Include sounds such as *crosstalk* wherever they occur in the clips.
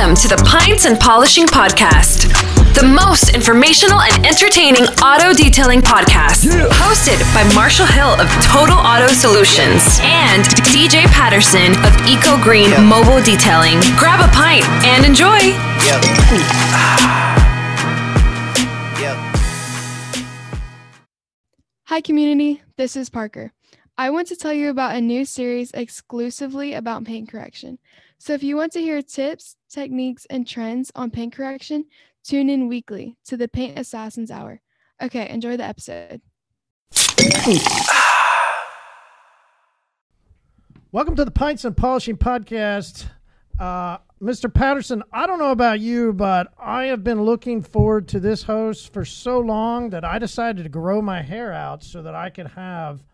Welcome to the Pints and Polishing Podcast, the most informational and entertaining auto detailing podcast. Hosted by Marshall Hill of Total Auto Solutions and DJ Patterson of Eco Green Mobile Detailing. Grab a pint and enjoy. Yep. *sighs* yep. Hi, community. This is Parker. I want to tell you about a new series exclusively about paint correction. So, if you want to hear tips, techniques, and trends on paint correction, tune in weekly to the Paint Assassins Hour. Okay, enjoy the episode. *sighs* Welcome to the Pints and Polishing Podcast. Uh, Mr. Patterson, I don't know about you, but I have been looking forward to this host for so long that I decided to grow my hair out so that I could have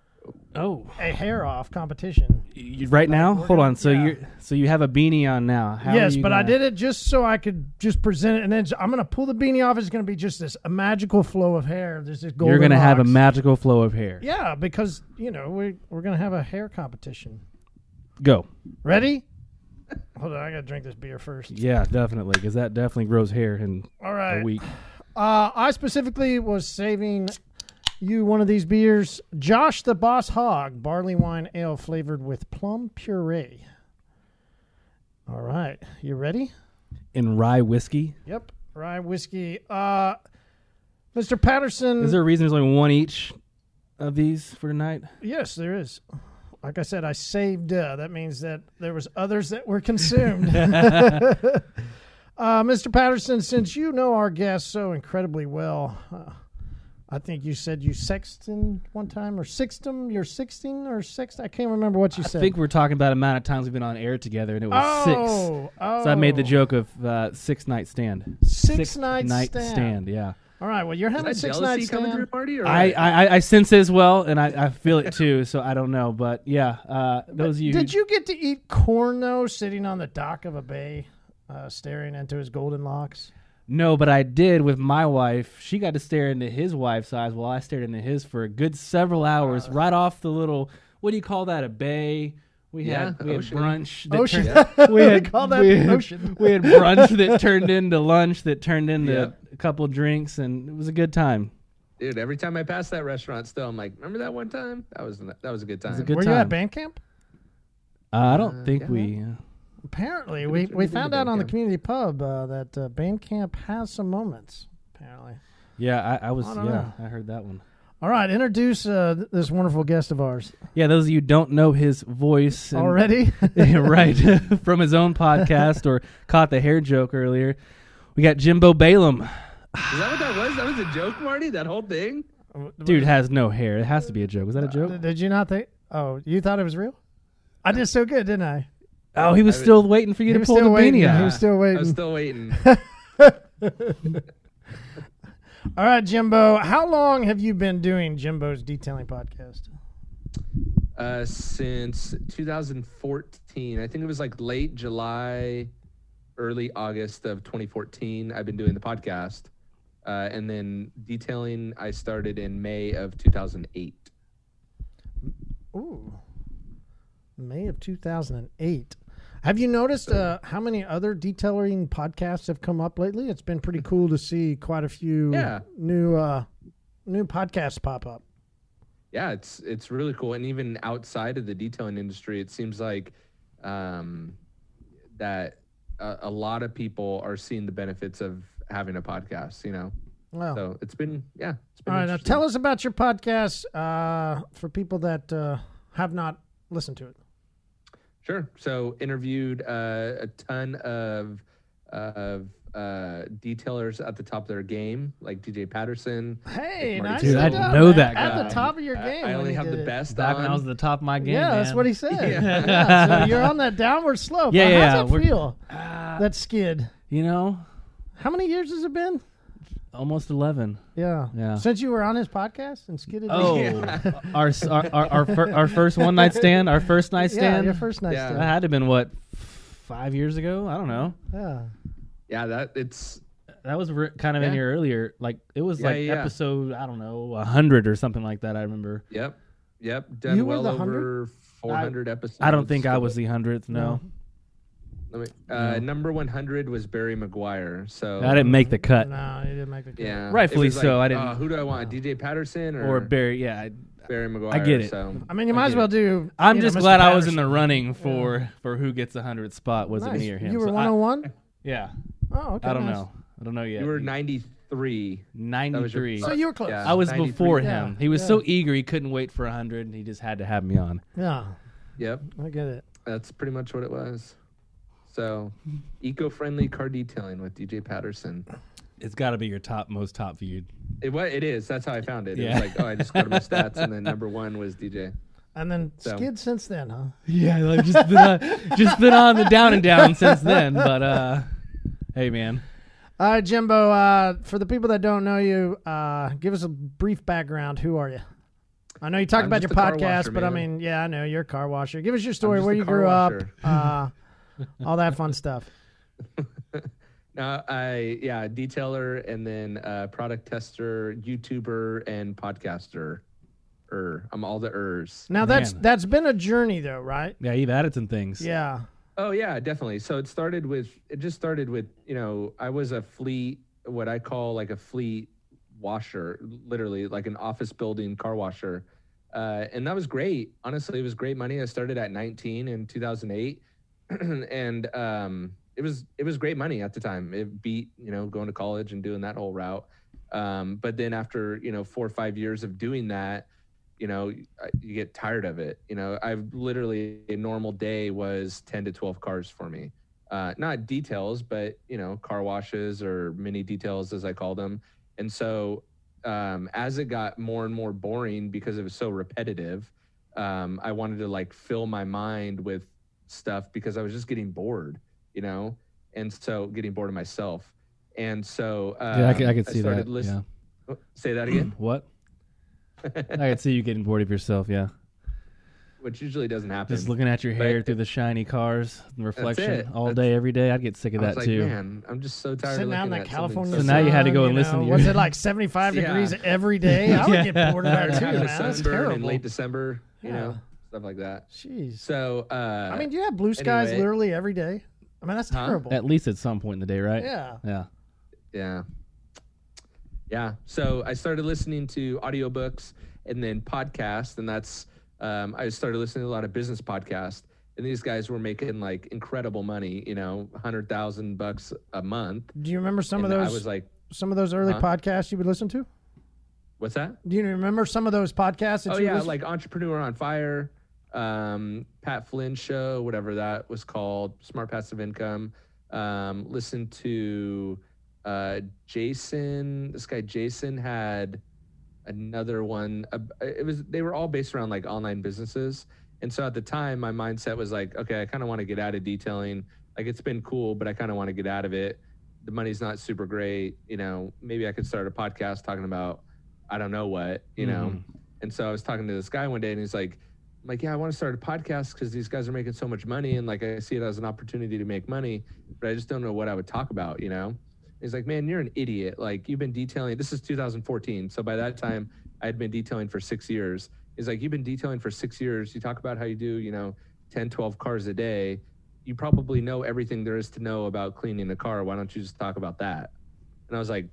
Oh, a hair off competition. you, right now? we're Hold gonna- on. So yeah. you're so you have a beanie on now. How are yes, you but I gonna- did it just so I could just present it, and then j- I'm going to pull the beanie off. It's going to be just this a magical flow of hair. There's this golden You're gonna have a locks. magical flow of hair. Yeah, because you know we we're going to have a hair competition. Go. Ready? *laughs* Hold on, I got to drink this beer first. Yeah, definitely, because that definitely grows hair in All right. a week. Uh, I specifically was saving you one of these beers, Josh the Boss Hog barley wine ale flavored with plum puree. All right, you ready? In rye whiskey. Yep, rye whiskey. Uh, Mr. Patterson. Is there a reason there's only one each of these for tonight? Yes, there is. Like I said, I saved. Uh, that means that there was others that were consumed. *laughs* *laughs* uh, Mr. Patterson, since you know our guests so incredibly well, uh, I think you said you sexted one time or sixed them. You're sixteen or sixth. I can't remember what you I said. I think we're talking about amount of times we've been on air together, and it was six. oh, oh, So I made the joke of uh, six night stand. Six, night, night stand. stand. Yeah. All right. Well, you're having Is that six night jealousy coming through, stand. Marty? Or I. I I sense it as well, and I, I feel it too. So I don't know, but yeah, uh, those of you. Did you get to eat corn though, sitting on the dock of a bay, uh, staring into his golden locks? No, but I did with my wife. She got to stare into his wife's eyes while I stared into his for a good several hours, right off the little what do you call that? A bay. We Yeah, had we had brunch. That Ocean. Turned, *laughs* we had call that we had, ocean. We had brunch that *laughs* turned into lunch that turned into Yeah. a couple drinks, and it was a good time. Dude, every time I pass that restaurant, still, I'm like, remember that one time? That was that was a good time. a good Were you at band camp? Uh, I don't Uh, think yeah. we. Uh, Apparently, We've we, been- we we've been found out on the community pub uh, that uh, Bandcamp has some moments. Apparently. yeah, I, I was. I Yeah, know. I heard that one. All right, introduce uh, th- this wonderful guest of ours Yeah, those of you who don't know his voice and- already. *laughs* right *laughs* from his own podcast or caught the hair joke earlier. We got Jimbo Balaam. Is that what that was? That was a joke, Marty? That whole thing? Dude has no hair. It has to be a joke. Was that a joke? Did- Did you not think? Oh, you thought it was real? I did so good, didn't I? Oh, he was I- still waiting for you to pull the still waiting. beanie He out. was *laughs* still waiting. I waiting. was still waiting. All right, Jimbo. How long have you been doing Jimbo's detailing podcast? uh, since 2014. I think it was like late July, early August of 2014. I've been doing the podcast. Uh, and then detailing, I started in May of 2008. Ooh, May of 2008. Have you noticed uh, how many other detailing podcasts have come up lately? It's been pretty cool to see quite a few Yeah. new uh, new podcasts pop up. yeah, it's it's really cool. And even outside of the detailing industry, it seems like um, that a, a lot of people are seeing the benefits of having a podcast. You know, Wow. so it's been yeah. It's been All right, now tell us about your podcast uh, for people that uh, have not listened to it. Sure. So interviewed uh, a ton of of uh, detailers at the top of their game, like DJ Patterson. Hey, nice Dude, I didn't know man. that At the top of your game. I, when only have the it. best. Back when I was at the top of my game. Yeah, that's what he said. *laughs* Yeah. Yeah, so you're on that downward slope. Yeah, How yeah, How's that we're- feel? Ah, That skid. you know, How many years has it been? Almost eleven. Yeah. Yeah. Since you were on his podcast and skidded. Oh, *laughs* our, our our our, fir- our first one night stand, our first night stand. yeah, stand. your first night Yeah. that had to have been what five years ago. I don't know. Yeah. Yeah, that it's That was re- kind of in Yeah. your earlier, like it was Yeah, like yeah, yeah. episode I don't know hundred or something like that. I remember. yep, yep. Done You were well the over 400 episodes. I don't think I was the hundredth. No. Let me, uh, Number 100 was Barry McGuire. So I didn't make the cut. No, he didn't make the cut. yeah, Rightfully It was so, like, I didn't- Uh, who do I want? DJ Patterson or, Or Barry, yeah. I, Barry McGuire? I get it. So I mean, you I might as well do. I'm you know, just Mr. glad I was in the Patterson. running for for who gets the hundredth spot. Was it Nice. me or him? You were So I- 101? yeah. Oh, okay. I don't nice. know. I don't know yet. you were 93. ninety three. So you were close. Yeah. I was 93. before Yeah, him. He was yeah. so eager he couldn't wait for hundred, and he just had to have me on. Yeah, Yep, I get it. that's pretty much what it was. So, eco-friendly car detailing with DJ Patterson. It's got to be your top, most top viewed. It what it is. That's how I found it. It Yeah. was like, oh, I just go to my *laughs* stats, and then number one was DJ. And then So- skid since then, huh? Yeah, like just been on, just been on the down and down since then. But uh, hey, man, All right, Jimbo. Uh, for the people that don't know you, uh, give us a brief background. Who are you? I know you talked I'm about your just a car podcast, washer, but I mean, yeah, I know you're a car washer. Give us your story, where you car grew up, uh, all that fun stuff. *laughs* No, I yeah, detailer and then uh, product tester, YouTuber, and podcaster. Er, I'm all the ers. Now that's Man. that's been a journey, though, right? yeah, you've added some things. Yeah. Oh yeah, definitely. So it started with it just started with you know I was a fleet what I call like a fleet washer, literally like an office building car washer, uh, and that was great. Honestly, it was great money. I started at 19 in 2008, *clears throat* and um, it was it was great money at the time. It beat you know going to college and doing that whole route. Um, but then after you know four or five years of doing that, you know you get tired of it. You know I've literally a normal day was 10 to 12 cars for me. Uh, not details, but you know car washes or mini details as I call them. And so um, as it got more and more boring because it was so repetitive, um, I wanted to like fill my mind with stuff because I was just getting bored, you know, and so getting bored of myself. And so um, yeah, I could, I could see started that. listen- yeah. Oh, Say that again, *clears throat* What? *laughs* I could see you getting bored of yourself. Yeah, which usually doesn't happen. just looking at your But- hair through the shiny cars, the reflection it. all That's- day, every day. I'd get sick of I was that like, too. man, I'm just so tired Sitting of out in looking that California so So now you had to go sun, and listen know, to your- Was it like 75 *laughs* Yeah. degrees every day? I would Yeah. get bored of *laughs* that too, man. That's sunburn in late December, you Yeah. know, stuff like that. Jeez. So, uh, I mean, do you have blue skies anyway. literally every day? I mean, that's Huh? terrible. At least at some point in the day, right? yeah. Yeah. Yeah. Yeah. So I started listening to audiobooks and then podcasts, and that's um, I started listening to a lot of business podcasts. And these guys were making like incredible money, you know, hundred thousand bucks a month. Do you remember some and of those? I was like, some of those early Huh? podcasts you would listen to? "What's that?" Do you remember some of those podcasts? That Oh you yeah, listened- like Entrepreneur on Fire, um, Pat Flynn Show, whatever that was called, Smart Passive Income. Um, listen to uh, Jason. This guy Jason had another one. Uh, it was they were all based around like online businesses, and so at the time my mindset was like, okay, I kind of want to get out of detailing. Like it's been cool, but I kind of want to get out of it. The money's not super great, you know. Maybe I could start a podcast talking about I don't know what, you know. Mhm. And so I was talking to this guy one day, and he's like, like, yeah, I want to start a podcast because these guys are making so much money, and like I see it as an opportunity to make money, but I just don't know what I would talk about, you know. He's like, man, you're an idiot. Like you've been detailing. This is 2014, so by that time I had been detailing for six years. He's like, you've been detailing for six years. You talk about how you do, you know, 10, 12 cars a day. You probably know everything there is to know about cleaning a car. Why don't you just talk about that? And I was like,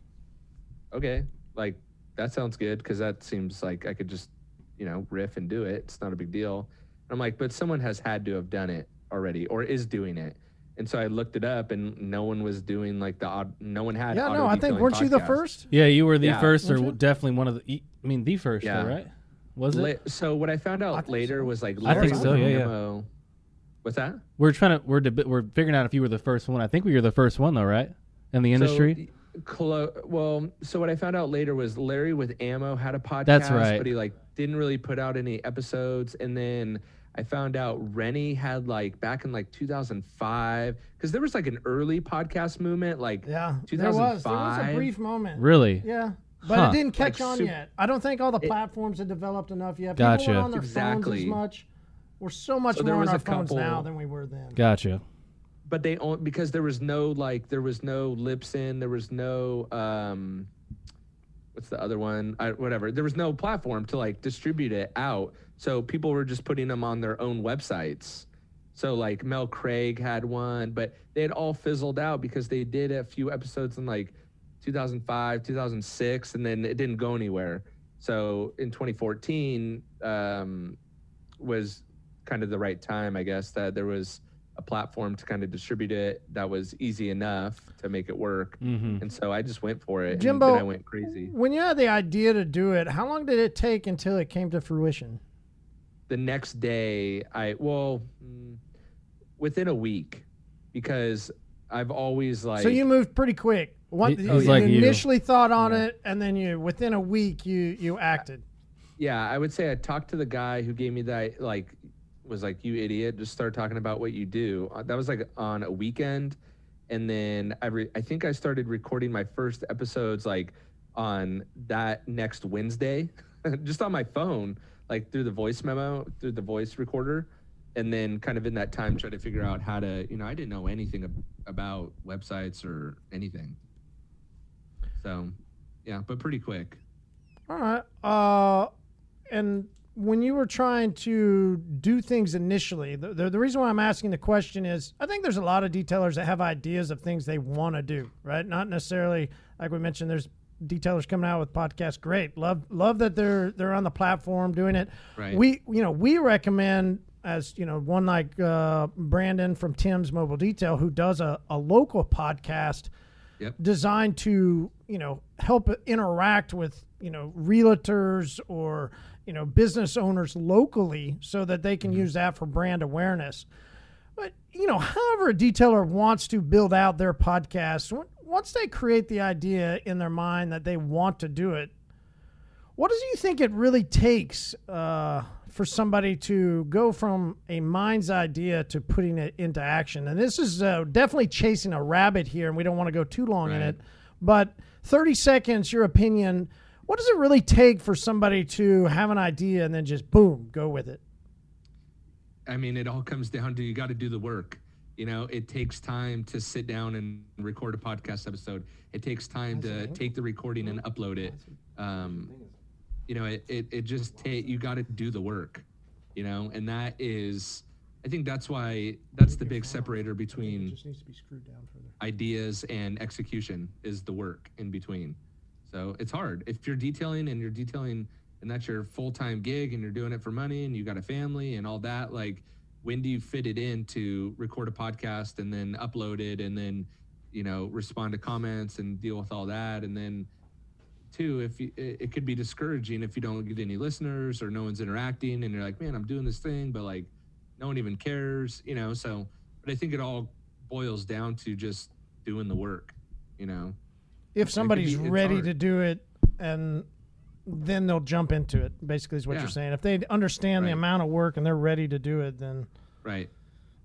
okay, like that sounds good because that seems like I could just, you know, riff and do it. It's not a big deal. I'm like, but someone has had to have done it already or is doing it. And so I looked it up, and no one was doing like the odd. No one had. yeah, no, I think weren't you the first? Yeah, you were the Yeah. first, or definitely one of the. I mean, the first, Yeah. though, right? Was it? La- so what I found out think later so. was like I think Larry so, yeah, yeah. What's that? We're trying to. We're deb- we're figuring out if you were the first one. I think we were the first one, though, right? In the industry. So, clo- well, so what I found out later was Larry with Ammo had a podcast. That's right. But he like didn't really put out any episodes, and then I found out Renny had like back in like 2005 because there was like an early podcast movement, like Yeah, there was. There was a brief moment. really? Yeah. But Huh. it didn't catch Like on sup- yet. I don't think all the It- platforms had developed enough yet. Gotcha. People weren't on their phones Exactly. as much. We're so much So more on our phones couple- now than we were then. Gotcha. But they own because there was no like there was no Libsyn, there was no um what's the other one? I, whatever. There was no platform to like distribute it out. So people were just putting them on their own websites. So like Mel Craig had one, but they had all fizzled out because they did a few episodes in like 2005, 2006, and then it didn't go anywhere. So in 2014 um, was kind of the right time, I guess, that there was a platform to kind of distribute it that was easy enough to make it work. Mm-hmm. And so I just went for it. Jimbo, and then I went crazy. When you had the idea to do it, how long did it take until it came to fruition? the next day i well mm, within a week because i've always like so you moved pretty quick. What you, was like you. initially thought on it, and then you within a week you you acted. yeah i would say i talked to the guy who gave me that like was like you idiot just start talking about what you do Uh, that was like on a weekend and then i re- i think i started recording my first episodes like on that next wednesday *laughs* just on my phone like through the voice memo through the voice recorder and then kind of in that time try to figure out how to you know i didn't know anything ab- about websites or anything so yeah but pretty quick All right. Uh, and when you were trying to do things initially, the, the, the reason why I'm asking the question is I think there's a lot of detailers that have ideas of things they want to do, right? Not necessarily like we mentioned. There's detailers coming out with podcasts. Great, love love that they're they're on the platform doing it. Right. We you know we recommend as you know one like uh, Brandon from Tim's Mobile Detail who does a, a local podcast Yep. designed to you know help interact with you know realtors or you know business owners locally so that they can use that for brand awareness but you know however a detailer wants to build out their podcast once they create the idea in their mind that they want to do it what do you think it really takes uh, for somebody to go from a mind's idea to putting it into action? And this is uh, definitely chasing a rabbit here, and we don't want to go too long in it. But 30 seconds, your opinion. What does it really take for somebody to have an idea and then just boom, go with it? I mean, it all comes down to you got to do the work. You know, it takes time to sit down and record a podcast episode. It takes time to take the recording and upload it. Um, you know, it it, it just ta- you got to do the work. You know, and that is, I think that's why that's the big separator between needs to be screwed down further. ideas and execution is the work in between. So it's hard. If you're detailing and you're detailing and that's your full time gig and you're doing it for money and you got a family and all that, like when do you fit it in to record a podcast and then upload it and then, you know, respond to comments and deal with all that and then two, if you, it, it could be discouraging if you don't get any listeners or no one's interacting and you're like, man, I'm doing this thing, but like no one even cares, you know. So, but I think it all boils down to just doing the work, you know. If somebody's be- ready hard. to do it and then they'll jump into it, basically, is what Yeah. you're saying. If they understand the amount of work and they're ready to do it, then. Right.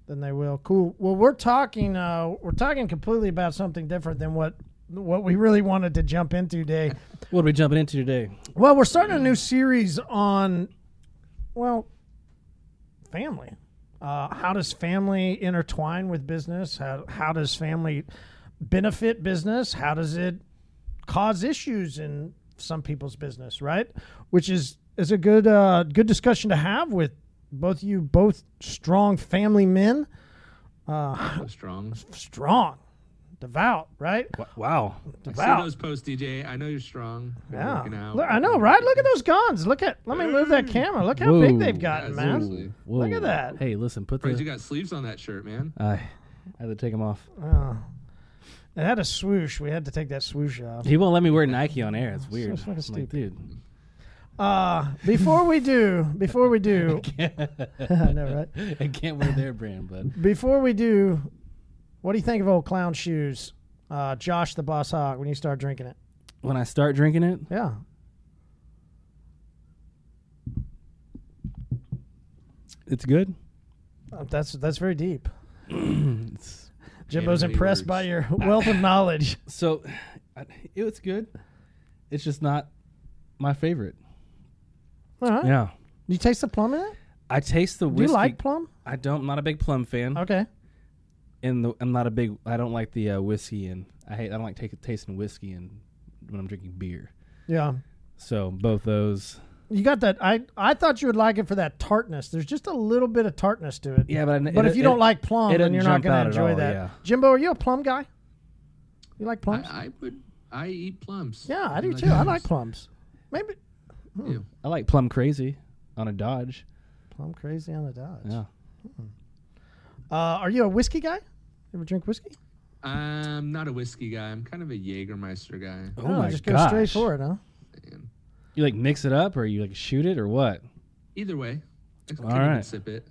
then they will. Cool. Well, we're talking. Uh, we're talking completely about something different than what what we really wanted to jump into today. *laughs* What are we jumping into today? well, we're starting a new series on, well, family. Uh, how does family intertwine with business? How how does family benefit business? How does it cause issues in some people's business? Right, which is is a good uh, good discussion to have with both you, both strong family men. Uh, strong. *laughs* strong, devout, right? Wow. I see those posts, DJ. I know you're strong. Been Yeah, out. Look, I know, right? Look at those guns. Look at. Let me move that camera. Look how big they've gotten, Yeah, man. seriously. Whoa. Look at that. Hey, listen, put Surprised you got sleeves on that shirt, man. I I had to take them off. Oh. It had a swoosh. We had to take that swoosh off. He won't let me wear Nike on air. It's weird. fucking I'm like, stupid. dude. Uh, before we do, before we do, *laughs* *laughs* I know, right? *laughs* I can't wear their brand, but Before we do, what do you think of old clown shoes? Uh, Josh the Boss Hog, when you start drinking it. when I start drinking it, Yeah. it's good. Uh, That's that's very deep. *clears throat* It's, Jimbo's impressed words. by your *laughs* wealth of knowledge. *laughs* so, it was good. It's just not my favorite. Right. Yeah. You taste the plum in it? I taste the Do you like plum? I don't. I'm not a big plum fan. Okay. And the, I'm not a big. I don't like the uh, whiskey, and I hate. I don't like take, tasting whiskey and when I'm drinking beer. Yeah. So both those, You got that. I I thought you would like it for that tartness. There's just a little bit of tartness to it. Yeah, but I- but it- if you it- don't like plum, then you're not going to enjoy all, that. yeah. Jimbo, are you a plum guy? You like plums? I would. I eat plums. yeah, I do like too. I like plums. Maybe Ew. I like plum crazy on a Dodge. plum crazy on a Dodge. Yeah. Uh, are you a whiskey guy? Ever drink whiskey? I'm not a whiskey guy. I'm kind of a Jägermeister guy. Oh, my just gosh. go straight for it, huh? And You like mix it up or you like shoot it or what? either way, I can All even right. sip it.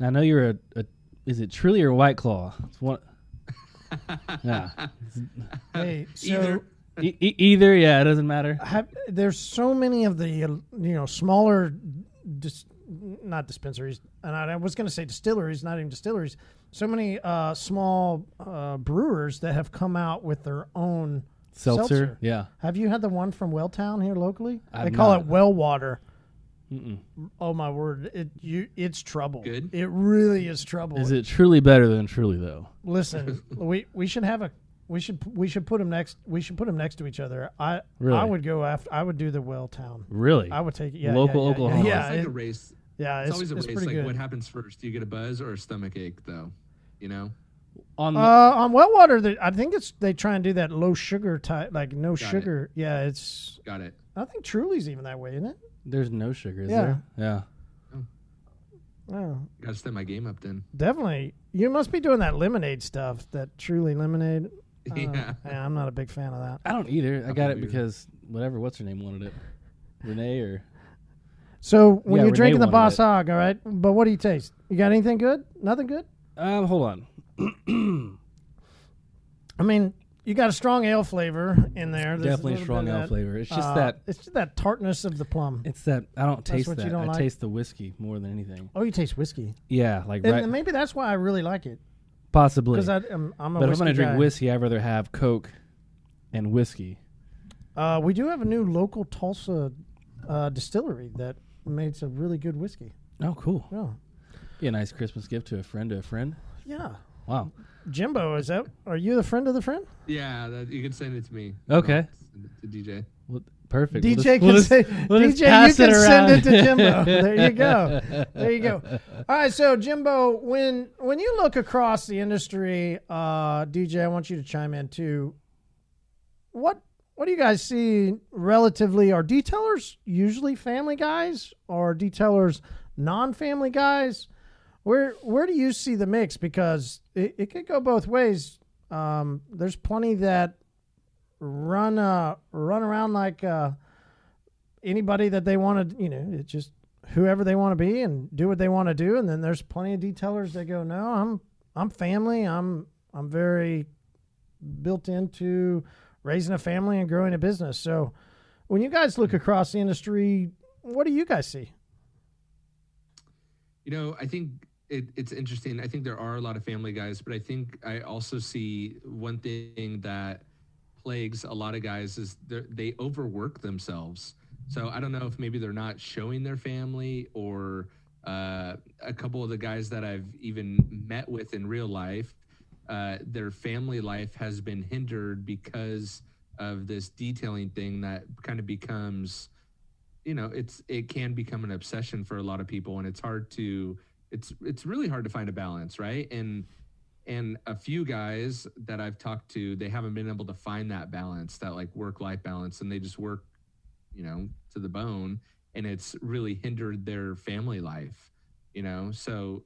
Now, I know you're a, a is it Truly or White Claw? It's one. *laughs* yeah. Hey, so Either. E- e- either, yeah, it doesn't matter. have, there's so many of the uh, you know smaller, dis, not dispensaries, and I, I was going to say distilleries, not even distilleries. So many uh, small uh, brewers that have come out with their own Seltzer, yeah. Have you had the one from Welltown here locally? I've they call not. it Well Water. Mm-mm. Oh my word! It you it's trouble. Good? It really is trouble. Is it truly better than Truly though? Listen, *laughs* we we should have a we should we should put them next we should put them next to each other. I Really? I would go after I would do the Welltown. Really? I would take it. Yeah, Local yeah, yeah, Oklahoma. Yeah, it's like it- a race. yeah, It's, it's, always a it's race. pretty Like, good. what happens first? Do you get a buzz or a stomach ache, though? You know? On the, Uh, on well water, they, I think it's they try and do that low sugar type, like no Got it. sugar. Yeah, it's. Got it. I think Truly's even that way, isn't it? there's no sugar, is Yeah. there? Yeah. Oh, Got to step my game up then. definitely. You must be doing that lemonade stuff, that Truly lemonade. *laughs* Uh, yeah. yeah, I'm not a big fan of that. I don't either. I got it weird. because whatever, what's her name wanted it, Renee or So when Yeah, you're Renee drinking the wanted Boss it. Hog, all right, but what do you taste? You got anything good? Nothing good? Um, hold on. *clears throat* I mean, you got a strong ale flavor in there. There's Definitely strong ale that. flavor. It's just Uh, that it's just that tartness of the plum. it's that I don't That's taste that. don't I like? taste the whiskey more than anything. Oh, you taste whiskey, Yeah, like and right, maybe that's why I really like it possibly. because I'm, I'm a but if I'm gonna drink guy. whiskey, I'd rather have Coke and whiskey. Uh, we do have a new local Tulsa uh, distillery that makes a really good whiskey. Oh, cool. Yeah, Be a nice Christmas gift to a friend to a friend. yeah. Wow. Jimbo, is that? Are you the friend of the friend? Yeah, that, you can send it to me. Okay. I'll send it to DJ. Well, perfect. We'll DJ just- can we'll say, we'll DJ, you pass can send it to Jimbo. there you go. *laughs* There you go. All right, so Jimbo, when when you look across the industry, uh, DJ, I want you to chime in too. What what do you guys see relatively? Are detailers usually family guys, or are detailers non-family guys? Where where do you see the mix? Because it, it could go both ways. Um, there's plenty that run uh run around like uh anybody that they want to you know it's just whoever they want to be and do what they want to do and then there's plenty of detailers that go no i'm i'm family i'm i'm very built into raising a family and growing a business so when you guys look across the industry what do you guys see You know, I think it, it's interesting. I think there are a lot of family guys, but I think I also see one thing that plagues a lot of guys is they're- overwork themselves. So I don't know if maybe they're not showing their family or uh, a couple of the guys that I've even met with in real life, uh, their family life has been hindered because of this detailing thing that kind of becomes you know it's it can become an obsession for a lot of people and it's hard to it's it's really hard to find a balance right? And and a few guys that i've talked to they haven't been able to find that balance that like work life balance and they just work you know to the bone and it's really hindered their family life you know? So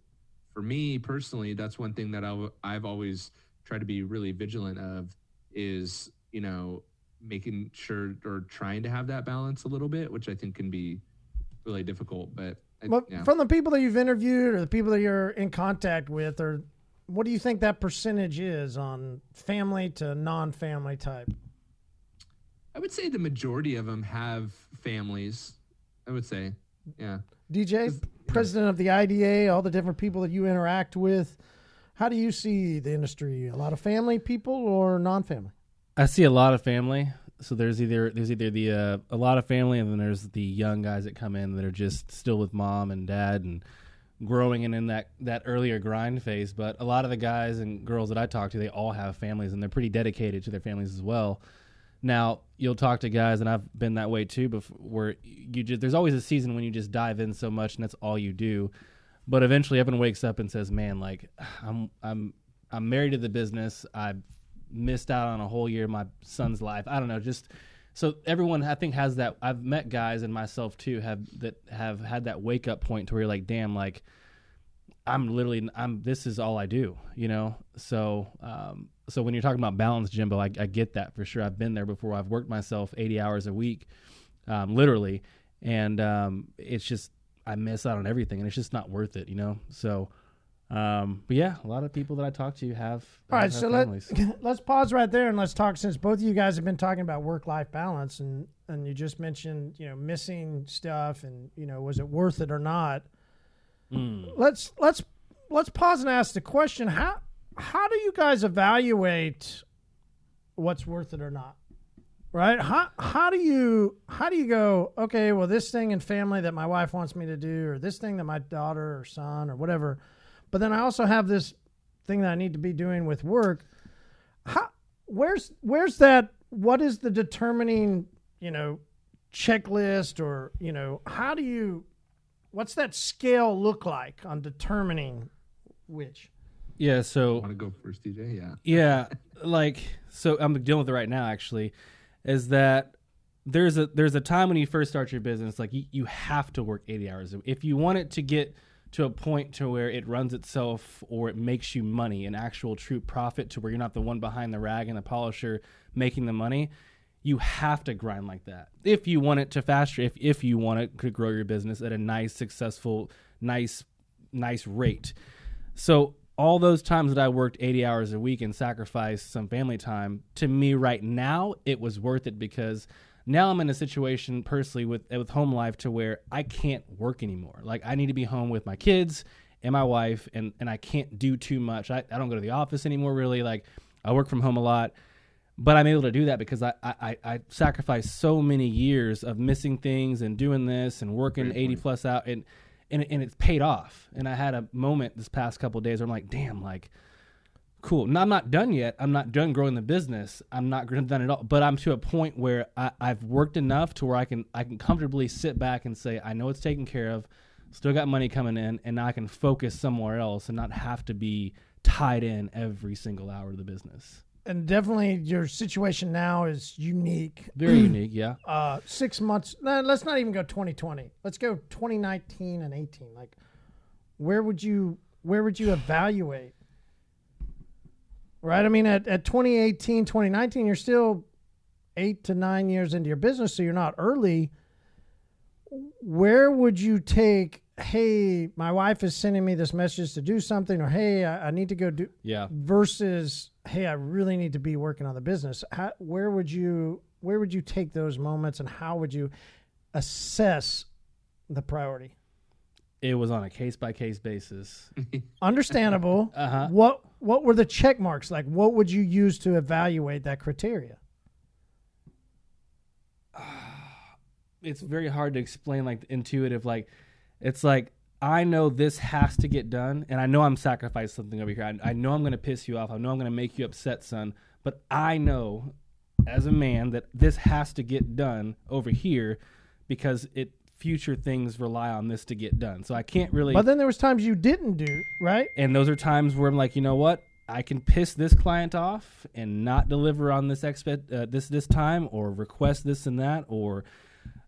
for me personally that's one thing that I've, I've always tried to be really vigilant of is you know making sure or trying to have that balance a little bit which i think can be really difficult but I, but yeah. from the people that you've interviewed or the people that you're in contact with or what do you think that percentage is on family to non-family type i would say the majority of them have families i would say yeah DJ, president of the IDA, all the different people that you interact with. How do you see the industry? A lot of family people or non-family? I see a lot of family. So there's either there's either the uh, a lot of family, and then there's the young guys that come in that are just still with mom and dad and growing and in that that earlier grind phase. But a lot of the guys and girls that I talk to, they all have families, and they're pretty dedicated to their families as well. Now you'll talk to guys, and I've been that way too. Before where you just there's always a season when you just dive in so much, and that's all you do. But eventually, everyone wakes up and says, "Man, like I'm I'm I'm married to the business. I missed out on a whole year of my son's life. I don't know, just." So everyone, I think, has that. I've met guys and myself too have that have had that wake up point to where you're like, damn, like I'm literally, I'm. This is all I do, you know. So, um, so when you're talking about balance, Jimbo, I, I get that for sure. I've been there before. I've worked myself 80 hours a week, um, literally, and um, it's just I miss out on everything, and it's just not worth it, you know. So, um, but yeah, a lot of people that I talk to have. All right, have so let, *laughs* let's pause right there and let's talk since both of you guys have been talking about work life balance and and you just mentioned you know missing stuff and you know was it worth it or not. Mm. Let's let's let's pause and ask the question how how do you guys evaluate what's worth it or not? Right? How how do you how do you go, okay, well this thing in family that my wife wants me to do or this thing that my daughter or son or whatever, but then I also have this thing that I need to be doing with work. How where's where's that what is the determining, you know, checklist or, you know, how do you what's that scale look like on determining which? Yeah. So Want to go first, DJ? Yeah. yeah like so i'm dealing with it right now actually is that there's a there's a time when you first start your business like you, you have to work 80 hours if you want it to get to a point to where it runs itself or it makes you money an actual true profit to where you're not the one behind the rag and the polisher making the money. You have to grind like that. If you want it to faster if, if you want it to grow your business at a nice successful nice nice rate. So all those times that I worked 80 hours a week and sacrificed some family time, to me right now it was worth it because now I'm in a situation personally with with home life to where I can't work anymore. Like I need to be home with my kids and my wife and and I can't do too much. I, I don't go to the office anymore really. Like I work from home a lot. But I'm able to do that because I, I, I sacrificed so many years of missing things and doing this and working Great 80 point. plus out and and, and it's paid off. And I had a moment this past couple of days where I'm like, damn, like, cool. Now I'm not done yet. I'm not done growing the business. I'm not done at all. But I'm to a point where I, I've worked enough to where I can I can comfortably sit back and say, I know it's taken care of. Still got money coming in, and now I can focus somewhere else and not have to be tied in every single hour of the business. And definitely your situation now is unique. *clears throat* Very unique, yeah. Uh, six months. No, let's not even go 2020. Let's go 2019 and 18. Like, where would you where would you evaluate? Right. I mean, at, at 2018, 2019, you're still eight to nine years into your business, so you're not early. Where would you take? Hey, my wife is sending me this message to do something, or hey, I, I need to go do Yeah. versus hey i really need to be working on the business how, where would you where would you take those moments and how would you assess the priority It was on a case by case basis. *laughs* understandable. Uh-huh. what what were the check marks? Like what would you use to evaluate that criteria? *sighs* It's very hard to explain like the intuitive like it's like i know this has to get done and i know i'm sacrificing something over here. I, I know i'm going to piss you off. I know i'm going to make you upset son but i know as a man that this has to get done over here because it future things rely on this to get done so i can't really but then there was times you didn't do right and those are times where I'm like, you know what? I can piss this client off and not deliver on this expect uh, this this time, or request this and that, or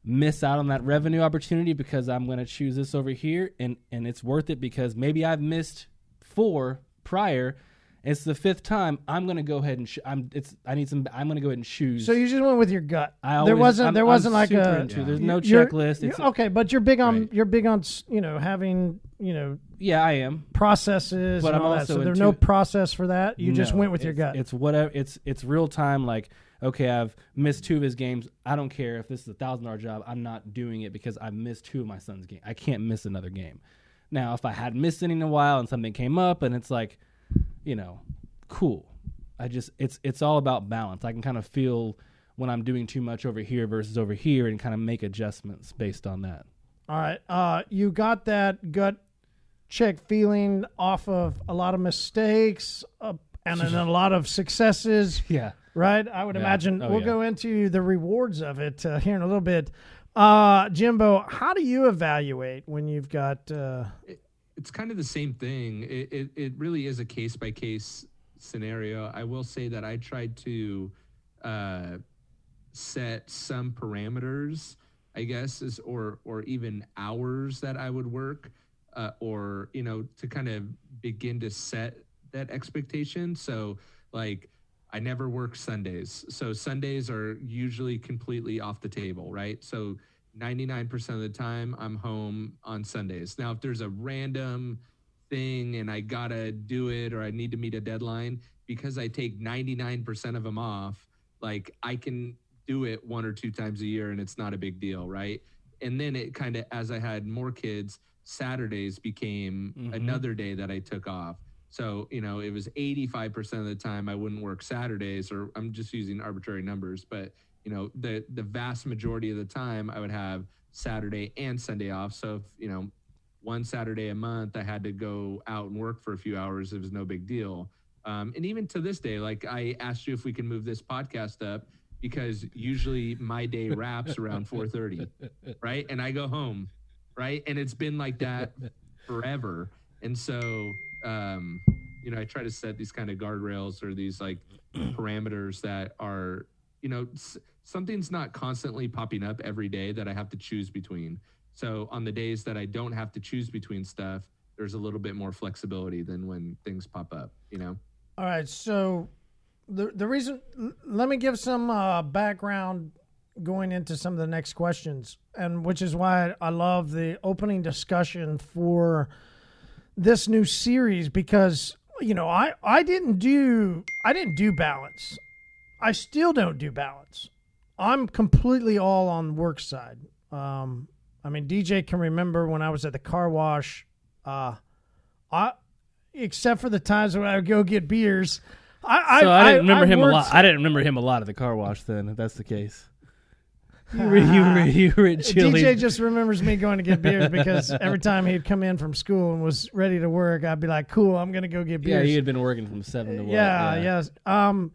miss out on that revenue opportunity because I'm going to choose this over here, and and it's worth it because maybe I've missed four prior. It's the fifth time. I'm going to go ahead and sh- I'm it's I need some. I'm going to go ahead and choose. so you just went with your gut I there wasn't I'm- there I'm wasn't like super a into- There's no you're- checklist. you're- okay but you're big on Right. you're big on you know having you know yeah, I am. processes But and I'm all that. also So there's no process for that. You just went with your gut. It's whatever. It's it's real time. Like okay, I've missed two of his games. I don't care if this is a thousand dollar job. I'm not doing it because I missed two of my son's game. I can't miss another game. Now, if I hadn't missed any in a while and something came up and it's like, you know, cool. I just it's it's all about balance. I can kind of feel when I'm doing too much over here versus over here and kind of make adjustments based on that. All right. Uh, you got that gut check feeling off of a lot of mistakes uh, and then a lot of successes. *laughs* Yeah. right? I would Yeah. imagine Oh, we'll yeah. go into the rewards of it uh, here in a little bit. Uh, Jimbo, how do you evaluate when you've got? Uh, it's kind of the same thing. It, it, it really is a case by case scenario. I will say that I tried to uh, set some parameters, I guess, is, or or even hours that I would work, uh, or you know, to kind of begin to set that expectation. So like. I never work Sundays. So Sundays are usually completely off the table, right? So 99% of the time I'm home on Sundays. Now, if there's a random thing and I gotta do it or I need to meet a deadline, because I take 99% of them off, like I can do it one or two times a year and it's not a big deal, right? And then it kind of, as I had more kids, Saturdays became Mhm. another day that I took off. So, you know, it was 85% of the time I wouldn't work Saturdays, or I'm just using arbitrary numbers, but you know, the the vast majority of the time I would have Saturday and Sunday off. So if, you know, one Saturday a month I had to go out and work for a few hours, it was no big deal. Um, and even to this day, like I asked you if we can move this podcast up because usually my day wraps around 4:30, *laughs* right? And I go home, right? And it's been like that forever. And so, um, you know, I try to set these kind of guardrails or these like *clears throat* parameters that are, you know, s- something's not constantly popping up every day that I have to choose between. So on the days that I don't have to choose between stuff, there's a little bit more flexibility than when things pop up, you know? all right, so the the reason, l- let me give some uh, background going into some of the next questions, and which is why I love the opening discussion for this new series because you know I I didn't do I didn't do balance. I still don't do balance. I'm completely all on work side. Um, I mean, DJ can remember when I was at the car wash. Uh, I, except for the times when I would go get beers. I So I, didn't remember him worked- a lot. I didn't remember him a lot at the car wash. Then, if that's the case, *laughs* you were you were, *laughs* you were at Chili's. DJ just remembers me going to get beers because every time he'd come in from school and was ready to work, I'd be like, "Cool, I'm gonna go get beers." yeah, he had been working from seven to what? yeah, yes. Um,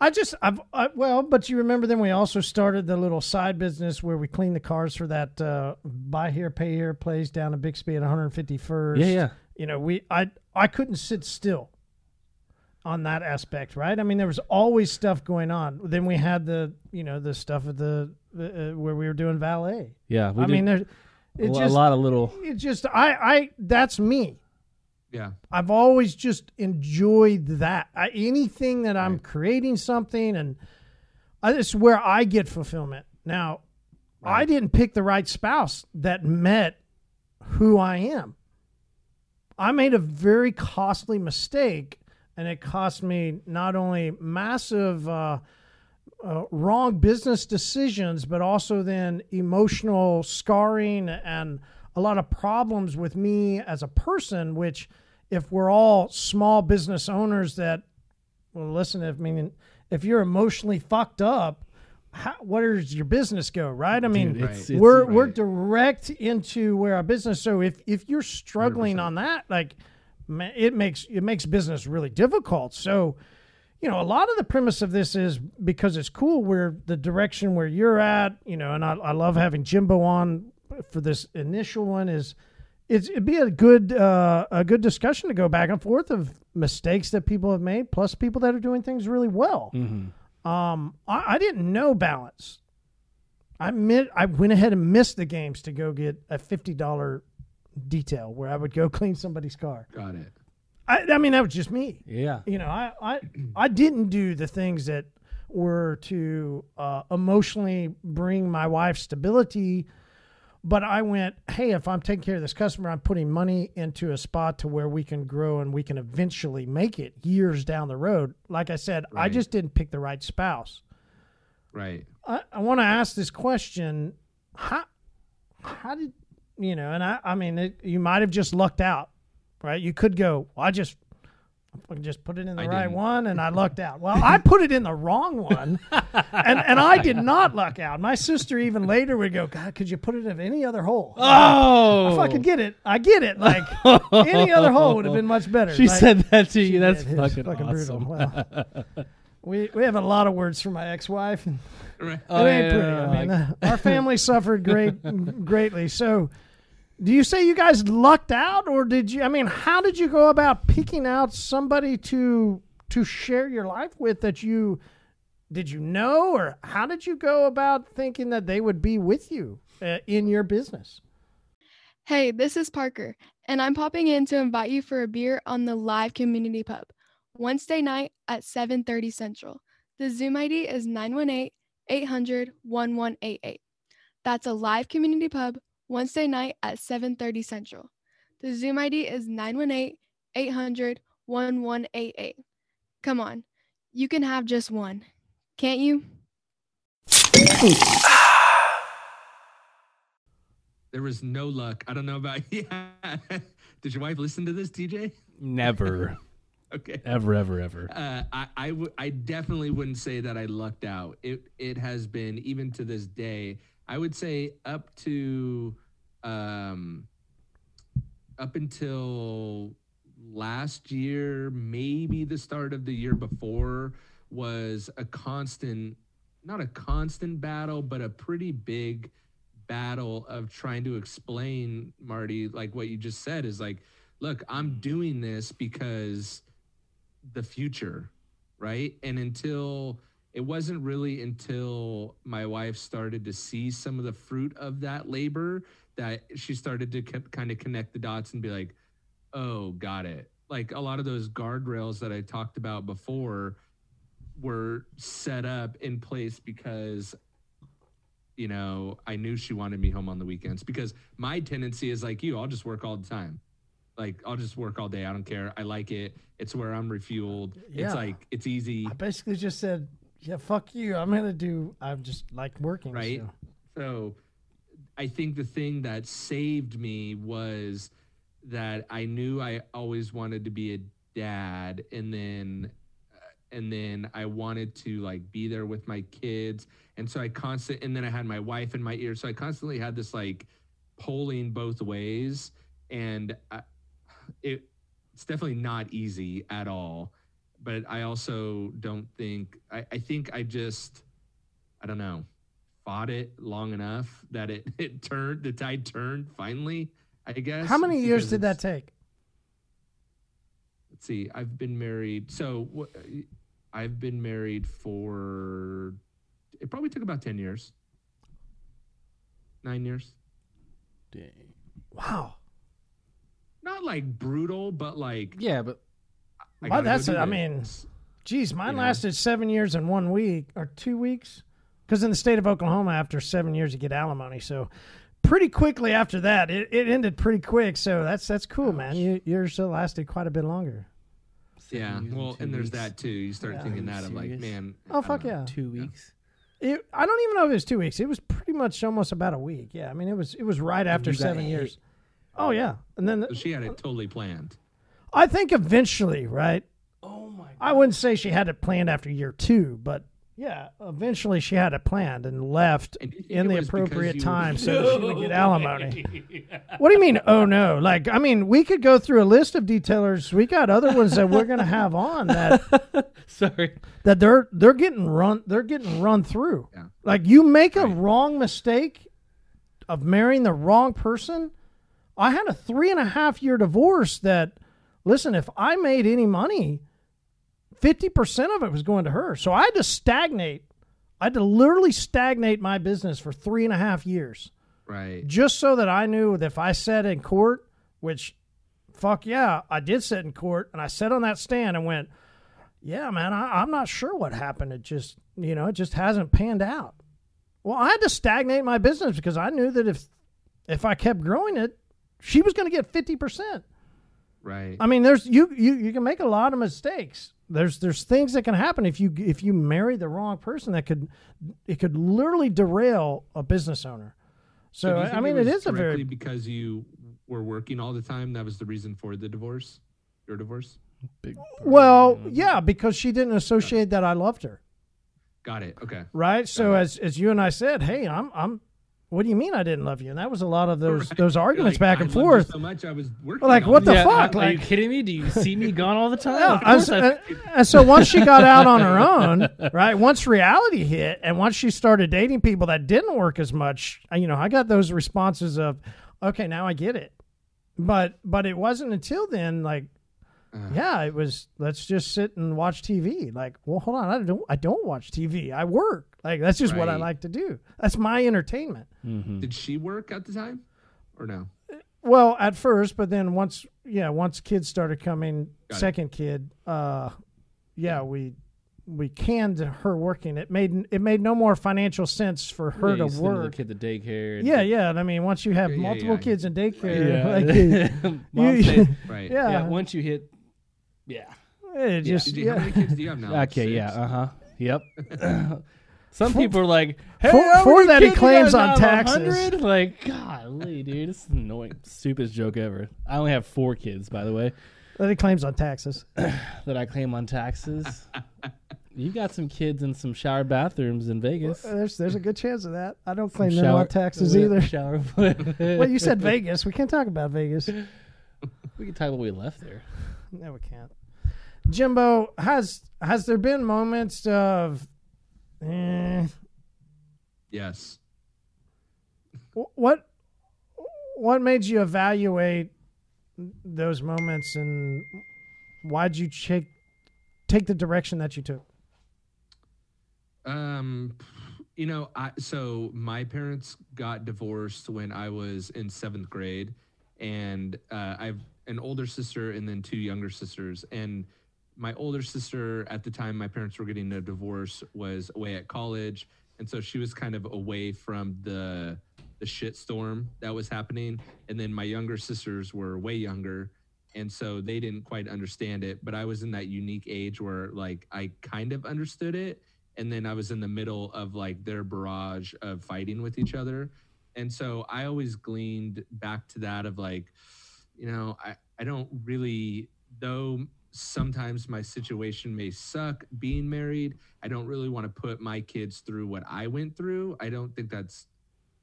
I just, I've, I, well, but you remember then we also started the little side business where we cleaned the cars for that uh, buy here, pay here place down in Bixby at 151st. Yeah, yeah. You know, we, I, I couldn't sit still on that aspect, right? I mean, there was always stuff going on. Then we had the, you know, the stuff at the uh, where we were doing valet. Yeah, we I did mean, there's, a, it a just, lot of little. it just, I, I, that's me. Yeah. I've always just enjoyed that. I, anything that I'm creating something, and I, it's where I get fulfillment. Now, I didn't pick the right spouse that met who I am. I made a very costly mistake, and it cost me not only massive uh, uh, wrong business decisions, but also then emotional scarring and a lot of problems with me as a person. Which, if we're all small business owners that, well, listen, if I mean, if you're emotionally fucked up, how, where does your business go? Right? I mean, Dude, it's- it's- we're we're right. direct into where our business. So if if you're struggling 100%. on that, like, it makes it makes business really difficult. So you know, a lot of the premise of this is because it's cool where the direction where you're at, you know, and I, I love having Jimbo on for this initial one is it's it'd be a good uh, a good discussion to go back and forth of mistakes that people have made plus people that are doing things really well. Mm-hmm. Um, I, I didn't know balance. I admit I went ahead and missed the games to go get a fifty dollar detail where I would go *laughs* clean somebody's car. Got it. I, I mean that was just me Yeah, you know, I, I, I didn't do the things that were to uh, emotionally bring my wife stability, but I went, hey, if I'm taking care of this customer, I'm putting money into a spot to where we can grow and we can eventually make it years down the road. Like I said, I just didn't pick the right spouse. Right. I, I want to ask this question: How, how did you know? And I, I mean, it, you might have just lucked out, right? You could go, well, I just, I just put it in the I right didn't. one, and I *laughs* lucked out. Well, I put it in the wrong one, *laughs* and and I did not luck out. My sister even later would go, God, could you put it in any other hole? Oh, if I fucking get it. I get it. Like any other hole would have been much better. She Like, said that to she you. That's did. It's fucking, awesome. brutal. Well, *laughs* We we have a lot of words for my ex-wife. Right. Oh, it ain't yeah, pretty. no, no, I mean, like- uh, our family suffered great greatly. So, do you say you guys lucked out, or did you? I mean, how did you go about picking out somebody to to share your life with that you did you know, or how did you go about thinking that they would be with you uh, in your business? Hey, this is Parker, and I'm popping in to invite you for a beer on the live community pub Wednesday night at 7:30 Central. The Zoom ID is 918-800-1188. That's a live community pub Wednesday night at 7:30 Central. The Zoom ID is 918-800-1188. Come on. You can have just one. Can't you? *sighs* There was no luck. I don't know about *laughs* yeah. Did your wife listen to this, TJ? Never, *laughs* Okay. ever, ever, ever. Uh, I I I definitely wouldn't say that I lucked out. It it has been even to this day. I would say up to um up until last year, maybe the start of the year before was a constant not a constant battle, but a pretty big battle of trying to explain Marty like what you just said is like look, I'm doing this because the future, right? And until it wasn't really until my wife started to see some of the fruit of that labor that she started to kind of connect the dots and be like, oh, got it. Like a lot of those guardrails that I talked about before were set up in place because you know, I knew she wanted me home on the weekends because my tendency is like you, I'll just work all the time. Like I'll just work all day. I don't care. I like it. It's where I'm refueled. Yeah. It's like it's easy. I basically just said, "Yeah, fuck you. I'm gonna do. I'm just like working." Right. so. So I think the thing that saved me was that I knew I always wanted to be a dad and then uh, and then I wanted to like be there with my kids. And so I constant and then I had my wife in my ear. So I constantly had this like pulling both ways. And I, it it's definitely not easy at all. But I also don't think I, I think I just I don't know fought it long enough that it *laughs* it turned the tide turned finally I guess How many years did that take? let's see i've been married so wh- i've been married for it probably took about 10 years nine years Dang. Wow. not like brutal but like Yeah, but I Well, that's it. I mean. Geez, mine You know? lasted seven years and one week or two weeks. Because in the state of Oklahoma, after seven years, you get alimony. So pretty quickly after that, it, it ended pretty quick. So that's that's cool, man. You, yours still lasted quite a bit longer. yeah seven years well two and there's weeks. that too you start Yeah. thinking Are you that i'm like man Oh fuck uh, yeah! two weeks. It, I don't even know if it was two weeks. It was pretty much almost about a week. Yeah, I mean it was it was right after you got seven hit. years. Oh yeah, and then so she had it totally planned I think eventually, right? Oh my! I wouldn't say she had it planned after year two, but yeah, eventually she had it planned and left And do you think in the appropriate time so that she would get *laughs* alimony. What do you mean? Oh no! Like I mean, we could go through a list of detailers. We got other ones that we're gonna have on that *laughs* Sorry. that they're they're getting run they're getting run through. Yeah. Like you make a Right. wrong mistake of marrying the wrong person. I had a three and a half year divorce that listen, if I made any money, fifty percent of it was going to her. So I had to stagnate. I had to literally stagnate my business for three and a half years. right Just so that I knew that if I sat in court, which fuck yeah, I did sit in court and I sat on that stand and went, yeah, man, I, I'm not sure what happened. It just, you know, it just hasn't panned out. Well, I had to stagnate my business because I knew that if if I kept growing it, she was going to get fifty percent. right I mean, there's you you you can make a lot of mistakes. There's there's things that can happen if you if you marry the wrong person that could it could literally derail a business owner. So, do you I mean, it was is a very because you were working all the time that was the reason for the divorce? Your divorce? Big well, yeah, because she didn't associate that I loved her, got it. Okay. Right? So as as you and I said, hey, I'm I'm what do you mean I didn't love you? And that was a lot of those Right. those arguments like, back and forth. So much, I was working. Like, what the. Yeah, fuck? Are, are you Like- kidding me? Do you see me gone all the *laughs* time? Yeah, of and so, I- and- *laughs* and so once she got out on her own, right? Once reality hit, and once she started dating people that didn't work as much, uh, you know, I got those responses of, "Okay, now I get it," but but it wasn't until then, like, yeah, it was. Let's just sit and watch TV. Like, well, hold on, I don't I don't watch TV. I work. Like that's just what I like to do. That's my entertainment. Mhm. Did she work at the time, or no? Well, at first, but then once, yeah, once kids started coming, Got it. second kid, uh, yeah, we we canned her working. It made it made no more financial sense for her Yeah, you to send the work. kid to daycare. and- Yeah, yeah. and I mean, once you have Yeah, yeah, multiple yeah. kids in daycare, Yeah. *laughs* like, *laughs* Mom you- said- *laughs* Right. yeah, yeah. Once you hit, yeah. it just Did you, How yeah. many kids do you have now? Like Okay. Yeah. Uh huh. Yep. Some people are like, "Hey, For- for that he claims on taxes. 100?" Like, golly, dude, this is annoying. Stupidest joke ever. I only have four kids, by the way, that he claims on taxes. *clears throat* that I claim on taxes. *laughs* you got some kids in some shower bathrooms in Vegas. There's there's a good chance of that. I don't claim them on taxes *laughs* either. Shower. *laughs* Well, you said Vegas. We can't talk about Vegas. we can talk about we left there. No, we can't. Jimbo, has has there been moments of, eh, Yes. what what made you evaluate those moments and why'd you take take the direction that you took? Um, you know, I so my parents got divorced when I was in seventh grade, and uh, I've an older sister and then two younger sisters. And my older sister at the time my parents were getting a divorce was away at college, and so she was kind of away from the the shit storm that was happening. And then my younger sisters were way younger. And so they didn't quite understand it, but I was in that unique age where like I kind of understood it and then I was in the middle of like their barrage of fighting with each other. And so I always gleaned back to that of like, you know, I, I don't really, though sometimes my situation may suck being married, I don't really want to put my kids through what I went through. I don't think that's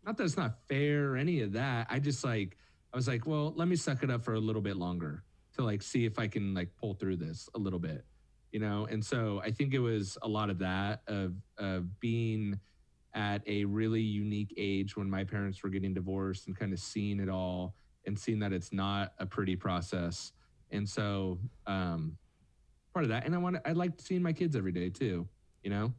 not that it's not fair or any of that. I just like, I was like, well, let me suck it up for a little bit longer to like see if I can like pull through this a little bit you know and so i think it was a lot of that of of being at a really unique age when my parents were getting divorced and kind of seeing it all and seeing that it's not a pretty process and so um part of that and i want i liked seeing my kids every day too you know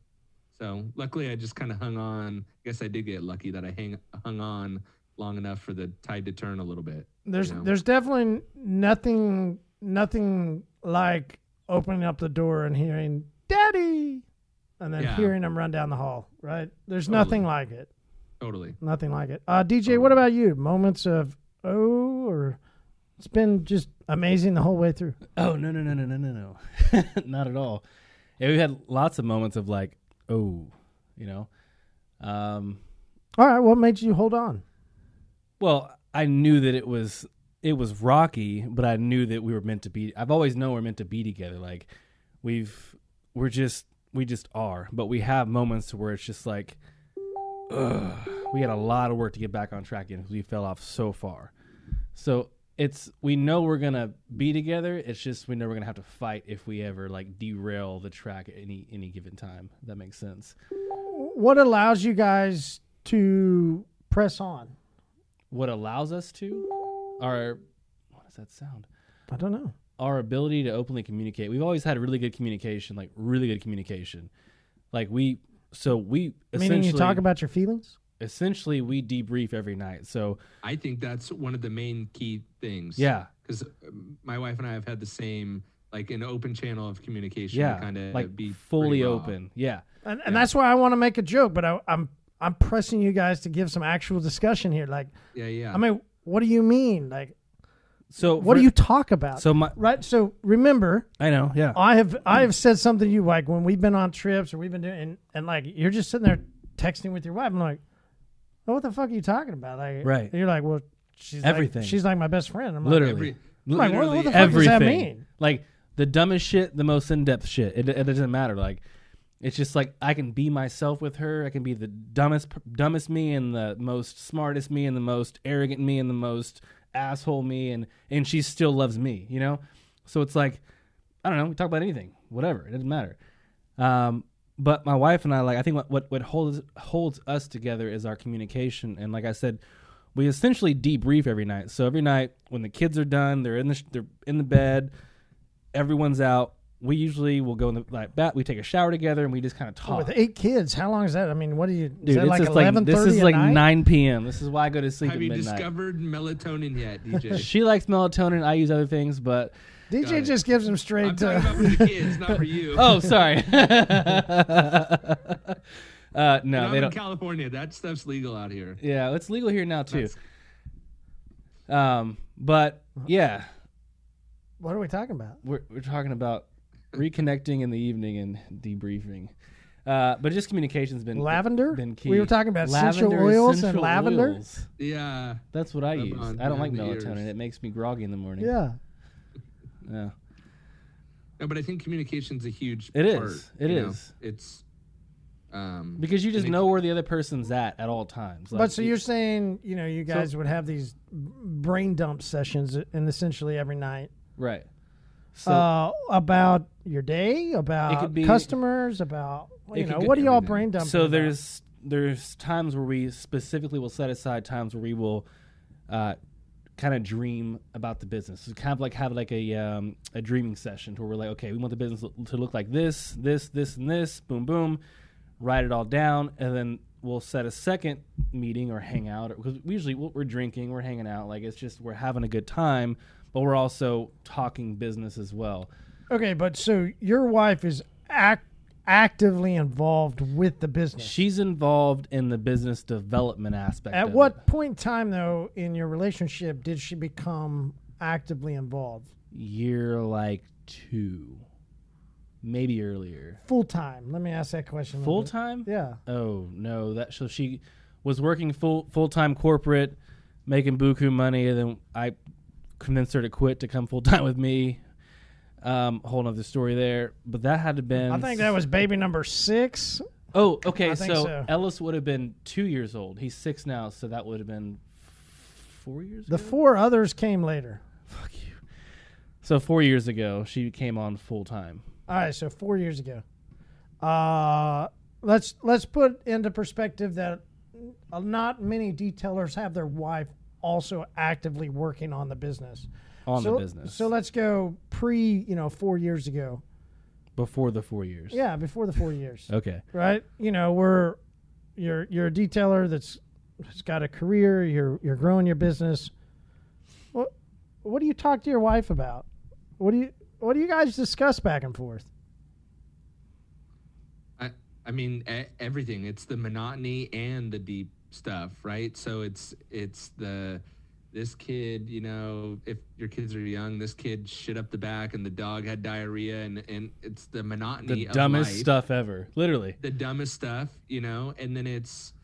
so luckily i just kind of hung on i guess i did get lucky that i hang hung on long enough for the tide to turn a little bit There's you know? there's definitely nothing nothing like opening up the door and hearing "Daddy," and then Yeah. hearing him run down the hall. Right? There's Totally. nothing like it. totally Nothing like it. Uh, DJ, what about you? Moments of oh, or it's been just amazing the whole way through. Oh no no no no no no no, *laughs* not at all. Yeah, we had lots of moments of like, oh, you know. Um, All right, what made you hold on? well, I knew that it was it was rocky, but I knew that we were meant to be. I've always known we're meant to be together. Like we've we're just we just are. But we have moments where it's just like, ugh, we had a lot of work to get back on track again because we fell off so far. So it's we know we're gonna be together. It's just we know we're gonna have to fight if we ever like derail the track at any any given time. That makes sense. What allows you guys to press on? What allows us to, our what does that sound? I don't know. our ability to openly communicate. We've always had really good communication, like really good communication. Like we, so we Meaning essentially you talk about your feelings. Essentially we debrief every night. So i think that's one of the main key things yeah, because uh, my wife and I have had the same like an open channel of communication yeah, to kind of like be fully open. Yeah, And, and that's why I want to make a joke, but I, I'm I'm pressing you guys to give some actual discussion here. Like, Yeah, yeah. I mean, what do you mean? Like, So what for- do you talk about? So my, right. So remember, I know. Yeah. I have I have said something to you like when we've been on trips or we've been doing, and, and like you're just sitting there texting with your wife. I'm like, oh, what the fuck are you talking about? Like, Right. you're like, well, she's Everything. Like, she's like my best friend. I'm like, Literally. Every- I'm like, what, what the fuck does that mean? Like the dumbest shit, the most in depth shit. It, it doesn't matter. Like It's just like I can be myself with her. I can be the dumbest dumbest me and the most smartest me and the most arrogant me and the most asshole me and and she still loves me, you know? So it's like I don't know, we talk about anything, whatever, it doesn't matter. Um but my wife and I like I think what what, what holds holds us together is our communication and like I said we essentially debrief every night. So every night when the kids are done, they're in the sh- they're in the bed, everyone's out. We usually will go in the like bat. We take a shower together and we just kind of oh, talk. With eight kids, how long is that? I mean, what do you? Is Dude, that like just like eleven this is like night? 9 p.m. This is why I go to sleep Have at you midnight. discovered melatonin yet, *laughs* DJ? She likes melatonin. I use other things, but DJ Got it. just gives them straight I'm talking to. about for the kids, *laughs* not for you. oh, sorry. *laughs* *laughs* uh, no, they I'm in don't. California. That stuff's legal out here. Yeah, it's legal here now too. That's- Um, but yeah, What are we talking about? we're we're talking about reconnecting in the evening and debriefing. Uh, but just communication's been Lavender? Been key. We were talking about essential Lavender, oils and lavender? oils. Yeah. That's what I Rub use. I don't like melatonin. ears. It makes me groggy in the morning. Yeah. Yeah. No, but I think communication's a huge It part. is. It you know? It's um Because you just know where the other person's at at all times. but so you- you're saying, you know, you guys would have these brain dump sessions and essentially every night right. So uh, about your day, about be- customers, about you know, what do y'all brain dump? so there's there's times where we specifically will set aside times where we will uh, kind of dream about the business. Kind of like have like a um, a dreaming session where we're like, okay, we want the business to look like this, this, this, and this. Boom, boom. Write it all down, and then we'll set a second meeting or hang out because usually we're drinking, we're hanging out, like it's just we're having a good time, but we're also talking business as well. Okay, but so your wife is act actively involved with the business. She's involved in the business development aspect. At what it. point in time, though, in your relationship, did she become actively involved? year like two, maybe earlier. Full time. Let me ask that question. Full time? Yeah. Oh no, that so she was working full full time corporate, making buku money, and then I convinced her to quit to come full time with me. Um, whole nother story there, but that had to been. I think that was baby number six. Oh, okay. So, so. Ellis would have been two years old. He's six now, so that would have been four years. The ago? four others came later. Fuck you. So four years ago, she came on full time. All right, so four years ago. Uh, let's let's put into perspective that not many detailers have their wife also actively working on the business. On so, the business. So let's go pre, you know, four years ago. before the four years. Yeah, before the four years. *laughs* Okay. right? You know, we're you're you're a detailer that's has got a career. You're you're growing your business. What what do you talk to your wife about? What do you what do you guys discuss back and forth? I, I mean e- everything. It's the monotony and the deep stuff, right? So it's it's the this kid, you know, if your kids are young, this kid shit up the back and the dog had diarrhea and and it's the monotony The dumbest life. stuff ever. Literally. the dumbest stuff, you know, and then it's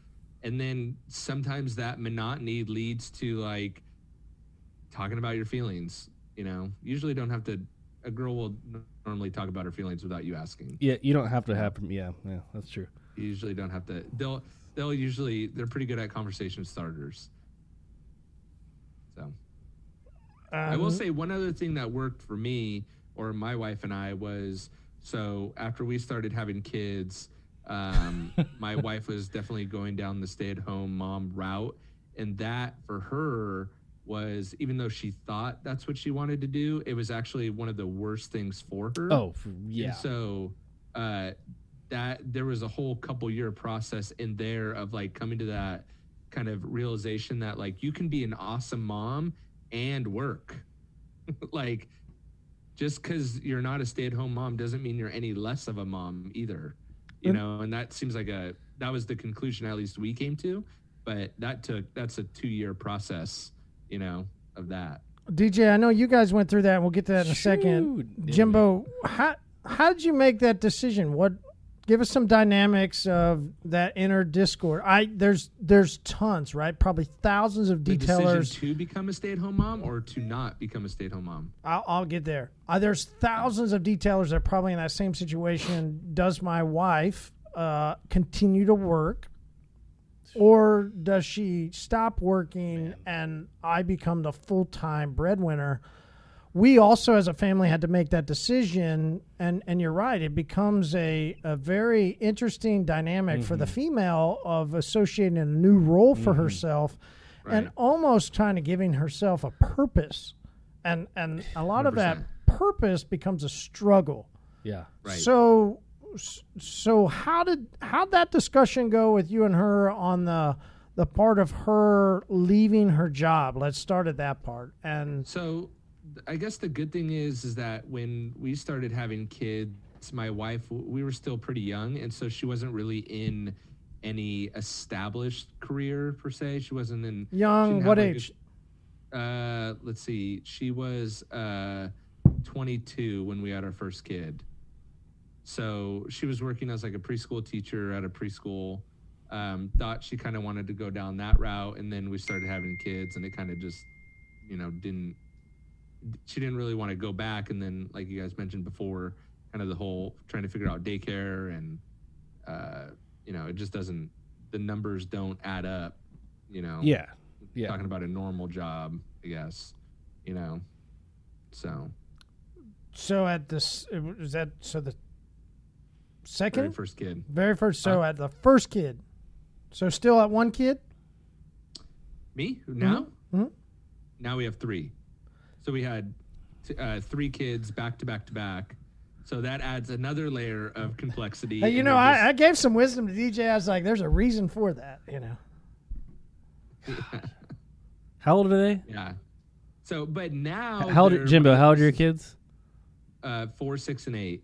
and then sometimes that monotony leads to like talking about your feelings, you know. Usually don't have to a girl will normally talk about her feelings without you asking. Yeah, you don't have to have. Yeah, yeah, that's true. You usually don't have to they'll they'll usually they're pretty good at conversation starters. So I will Um, say one other thing that worked for me or my wife and I was so after we started having kids, um, *laughs* my wife was definitely going down the stay-at-home mom route, and that for her was even though she thought that's what she wanted to do, it was actually one of the worst things for her. Oh, yeah. And so uh, that there was a whole couple year process in there of like coming to that kind of realization that like you can be an awesome mom and work. *laughs* like just because you're not a stay at home mom doesn't mean you're any less of a mom either. You And- know, and that seems like a that was the conclusion at least we came to. But that took that's a two year process, you know, of that. DJ, I know you guys went through that. and We'll get to that in a second. Shoot. Jimbo, how how did you make that decision? What give us some dynamics of that inner discord. I there's there's tons, right? Probably thousands of The decision detailers. to become a stay-at-home mom or to not become a stay-at-home mom. I'll, I'll get there. Uh, there's thousands of detailers that are probably in that same situation. Does my wife uh, continue to work, or does she stop working and I become the full time breadwinner? We also, as a family, had to make that decision, and and you're right. It becomes a a very interesting dynamic for the mm-hmm. female of associating a new role for mm-hmm. herself, and almost kind of giving herself a purpose, and and a lot of that purpose becomes a struggle. Yeah. Right. So, so how did how would that discussion go with you and her on the the part of her leaving her job? Let's start at that part. And So, I guess the good thing is, is that when we started having kids, my wife, we were still pretty young, and so she wasn't really in any established career per se. She wasn't in young, what like, a- age? uh, let's see. She was uh, 22 when we had our first kid. So she was working as like a preschool teacher at a preschool. Um, thought she kind of wanted to go down that route, and then we started having kids, and it kind of just, you know, didn't. She didn't really want to go back, and then, like you guys mentioned before, kind of the whole trying to figure out daycare, and uh, you know, it just doesn't. The numbers don't add up. You know Yeah. Yeah. talking about a normal job, I guess. You know, so So at this is that so the second? very first kid. very first so at the first kid. So still at one kid. Me now? Mhm. Now we have three. So we had t- uh, three kids back to back to back. So that adds another layer of complexity. Hey, you know, we're I, I gave some wisdom to DJ. I was like, "There's a reason for that," you know. just- *laughs* How old are they? yeah. So, but now How old, they're Jimbo? How old are your kids? Uh, four, six, and eight.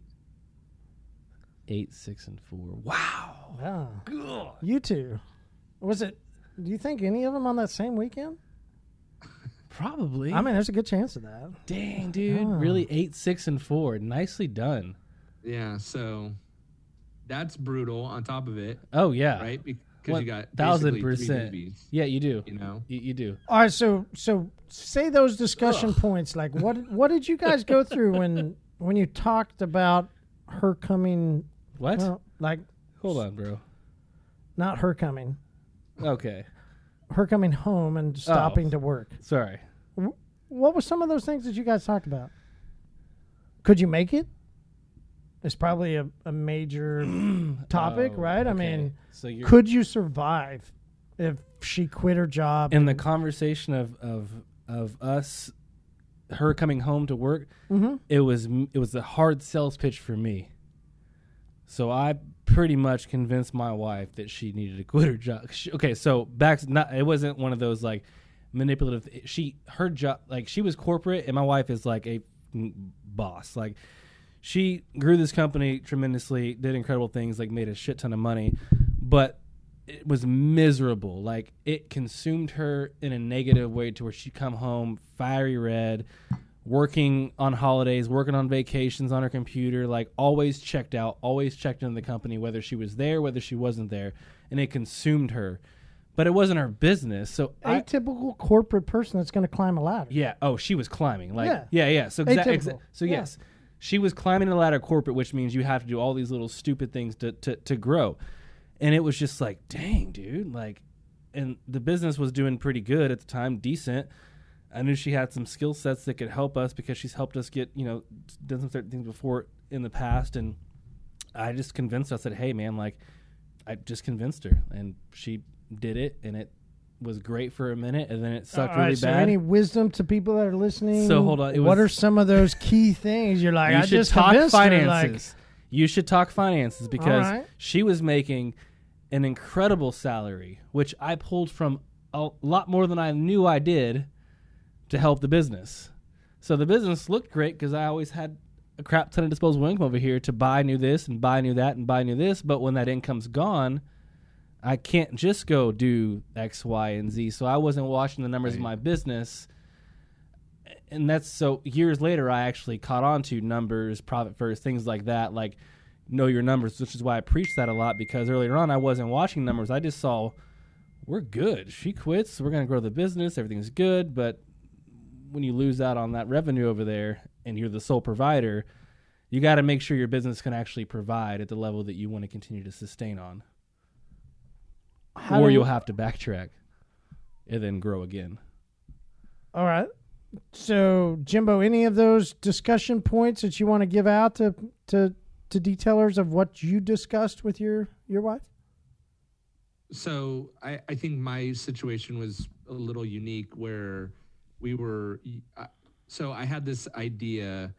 Eight, six, and four. Wow. Oh. You two. Was it? Do you think any of them on that same weekend? Probably. I mean, there's a good chance of that. dang, dude. Oh. Really, eight, six, and four. Nicely done. Yeah. So that's brutal. On top of it, Oh yeah. right? Because you got thousand basically three percent. babies, Yeah, you do. You know. You, you do. All right, so so say those discussion points. Like, what what did you guys go through when when you talked about her coming? What? Well, like, Hold on, bro. not her coming, Okay. Her coming home and stopping to work. Sorry. What were some of those things that you guys talked about? Could you make it? It's probably a, a major *clears throat* *clears throat* topic, Oh, right? I okay. mean, so you're could you survive if she quit her job? in the conversation of of of us, her coming home to work. Mhm. It was m- it was a hard sales pitch for me. So I pretty much convinced my wife that she needed to quit her job. *laughs* She, okay, so back not it wasn't one of those like manipulative. She her job like she was corporate, and my wife is like a boss. Like she grew this company tremendously, did incredible things, like made a shit ton of money, but it was miserable. Like it consumed her in a negative way to where she'd come home fiery red, working on holidays, working on vacations on her computer, like always checked out, always checked into the company, whether she was there, whether she wasn't there, and it consumed her. But it wasn't her business. So I, atypical corporate person that's going to climb a ladder. yeah. Oh, she was climbing. Like Yeah. yeah, yeah. So exa- Atypical. exa- so Yeah. yes, she was climbing the ladder corporate, which means you have to do all these little stupid things to to to grow. And it was just like, dang, dude, like and the business was doing pretty good at the time, decent. I knew she had some skill sets that could help us because she's helped us get, you know, done some certain things before in the past and I just convinced her. I said, "Hey, man, like, I just convinced her, and she did it, and it was great for a minute, and then it sucked All right, really so bad." any wisdom to people that are listening? So, hold on, it what was- are some of those key things you're like? you I should just talk finances. you should talk finances because right. she was making an incredible salary, which I pulled from a lot more than I knew I did to help the business. So the business looked great because I always had a crap ton of disposable income over here to buy new this and buy new that and buy new this. But when that income's gone, I can't just go do X, Y, and Z. So I wasn't watching the numbers of my business. And that's so years later, I actually caught on to numbers, profit first, things like that. Like know your numbers, which is why I preach that a lot because earlier on I wasn't watching numbers. I just saw we're good. She quits, we're going to grow the business, everything's good, but when you lose out on that revenue over there and you're the sole provider, you got to make sure your business can actually provide at the level that you want to continue to sustain on. How or you'll have to backtrack and then grow again. All right. So, Jimbo, any of those discussion points that you want to give out to to to detailers of what you discussed with your your wife? so I, I think my situation was a little unique where we were so i had this idea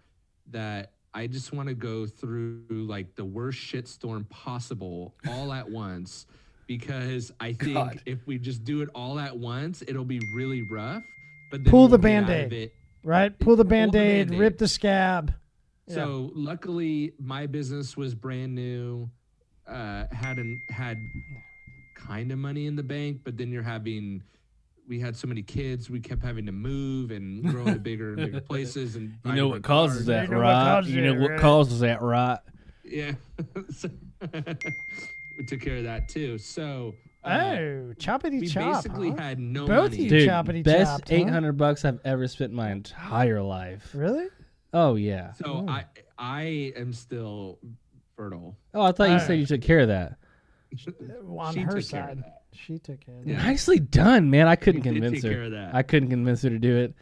that i just want to go through like the worst shitstorm possible all at once because i *laughs* think God. if we just do it all at once it'll be really rough but then Pull we'll the get Band-Aid. it Right? Pull the Pull the band-aid, Band-Aid. rip the scab. Yeah. So luckily, my business was brand new. Uh, had an, had kind of money in the bank, but then you're having. We had so many kids, we kept having to move and grow into bigger and bigger *laughs* places. And You know what causes cars. that, You right? causes You know it, what right? causes that, right? Yeah, *laughs* So- *laughs* we took care of that too. So uh, oh, choppity we chop. We basically huh? had no Both of money. you Dude, choppity best chopped, huh? eight hundred bucks I've ever spent in my entire life. Really? Oh yeah. So I I am still fertile. Oh, I thought you Uh, said you took care of that. On She her took care of side, that. She took care of that. Nicely done, man. I couldn't We did convince take her. of that. I couldn't convince her to do it.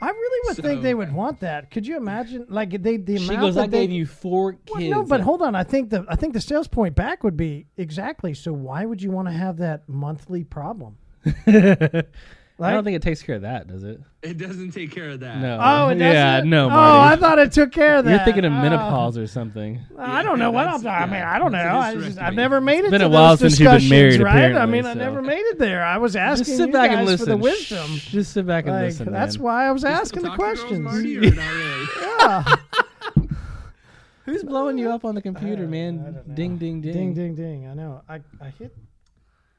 I really would think they would want that. Could you imagine? Like they the She amount goes, that "I they, gave you four kids." Well, no, but hold on. I think the I think the sales point back would be exactly. So why would you want to have that monthly problem? *laughs* I don't think it takes care of that, does it? It doesn't take care of that. No. Oh, it yeah, doesn't? no, Oh, I thought it took care of that. You're thinking of Oh. menopause or something. I don't know what I'm that's- talking. I mean, yeah, I don't know. that's a I just. I've never made it been to a while those since you've been married, right? I apparently, mean, I never made it there. I was asking Just sit you back guys and listen. for the wisdom. Shh, Just sit back and Like, listen. that's man. why I was You still asking the talk to girls, questions. Marty, or not really? *laughs* yeah. *laughs* Who's blowing you up on the computer, uh, man? Ding, ding, ding. Ding, ding, ding. I know. I, I hit.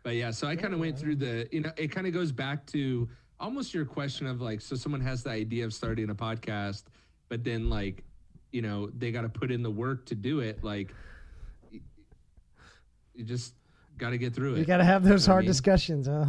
But yeah, so I kind of went through the, you know, it kind of goes back to almost your question of like, so someone has the idea of starting a podcast, but then like, you know, they got to put in the work to do it. Like, you just got to get through it. You got to have those I hard mean- discussions, huh?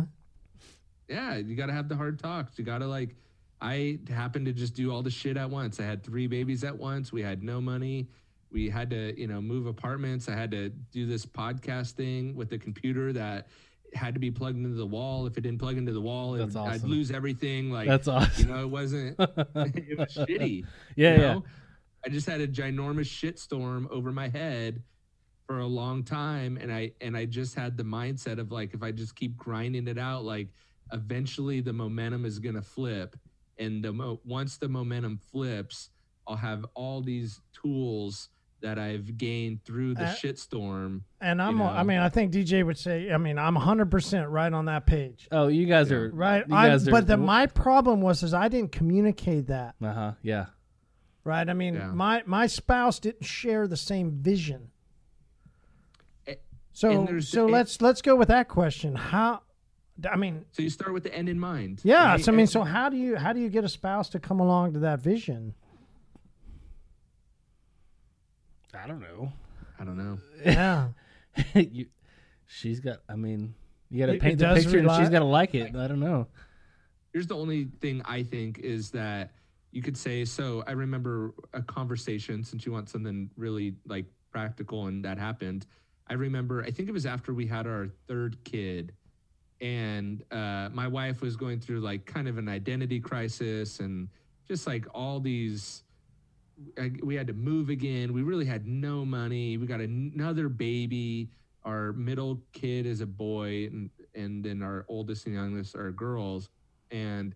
yeah, you got to have the hard talks. You got to like, I happened to just do all the shit at once. I had three babies at once. We had no money. We had to, you know, move apartments. I had to do this podcast thing with the computer that had to be plugged into the wall. If it didn't plug into the wall, it would- I'd lose everything. Like That's awesome. You know, it wasn't. *laughs* it was *laughs* shitty. Yeah, you yeah. know? I just had a ginormous shitstorm over my head for a long time, and I and I just had the mindset of like, if I just keep grinding it out, like eventually the momentum is gonna flip, and the mo- once the momentum flips, I'll have all these tools that I've gained through the Uh, shitstorm. And I'm. You I mean, I think DJ would say. I mean, I'm 100 percent right on that page. Oh, you guys are Right. You I, are, but the my problem was is I didn't communicate that. Uh huh. Yeah. Right. I mean, Yeah. my my spouse didn't share the same vision. So so it- let's let's go with that question. How? I mean, So you start with the end in mind. yeah. right? So I mean, so how do you how do you get a spouse to come along to that vision? I don't know. I don't know. *laughs* Yeah. you, she's got. I mean, you got to It- it paint the does picture, and rely- she's got to like it. I don't know. Here's the only thing I think is that you could say. So I remember a conversation since you want something really like practical, and that happened. I remember. I think it was after we had our third kid, and uh, my wife was going through like kind of an identity crisis, and just like all these. We had to move again. We really had no money. We got another baby. Our middle kid is a boy, and and then our oldest and youngest are girls and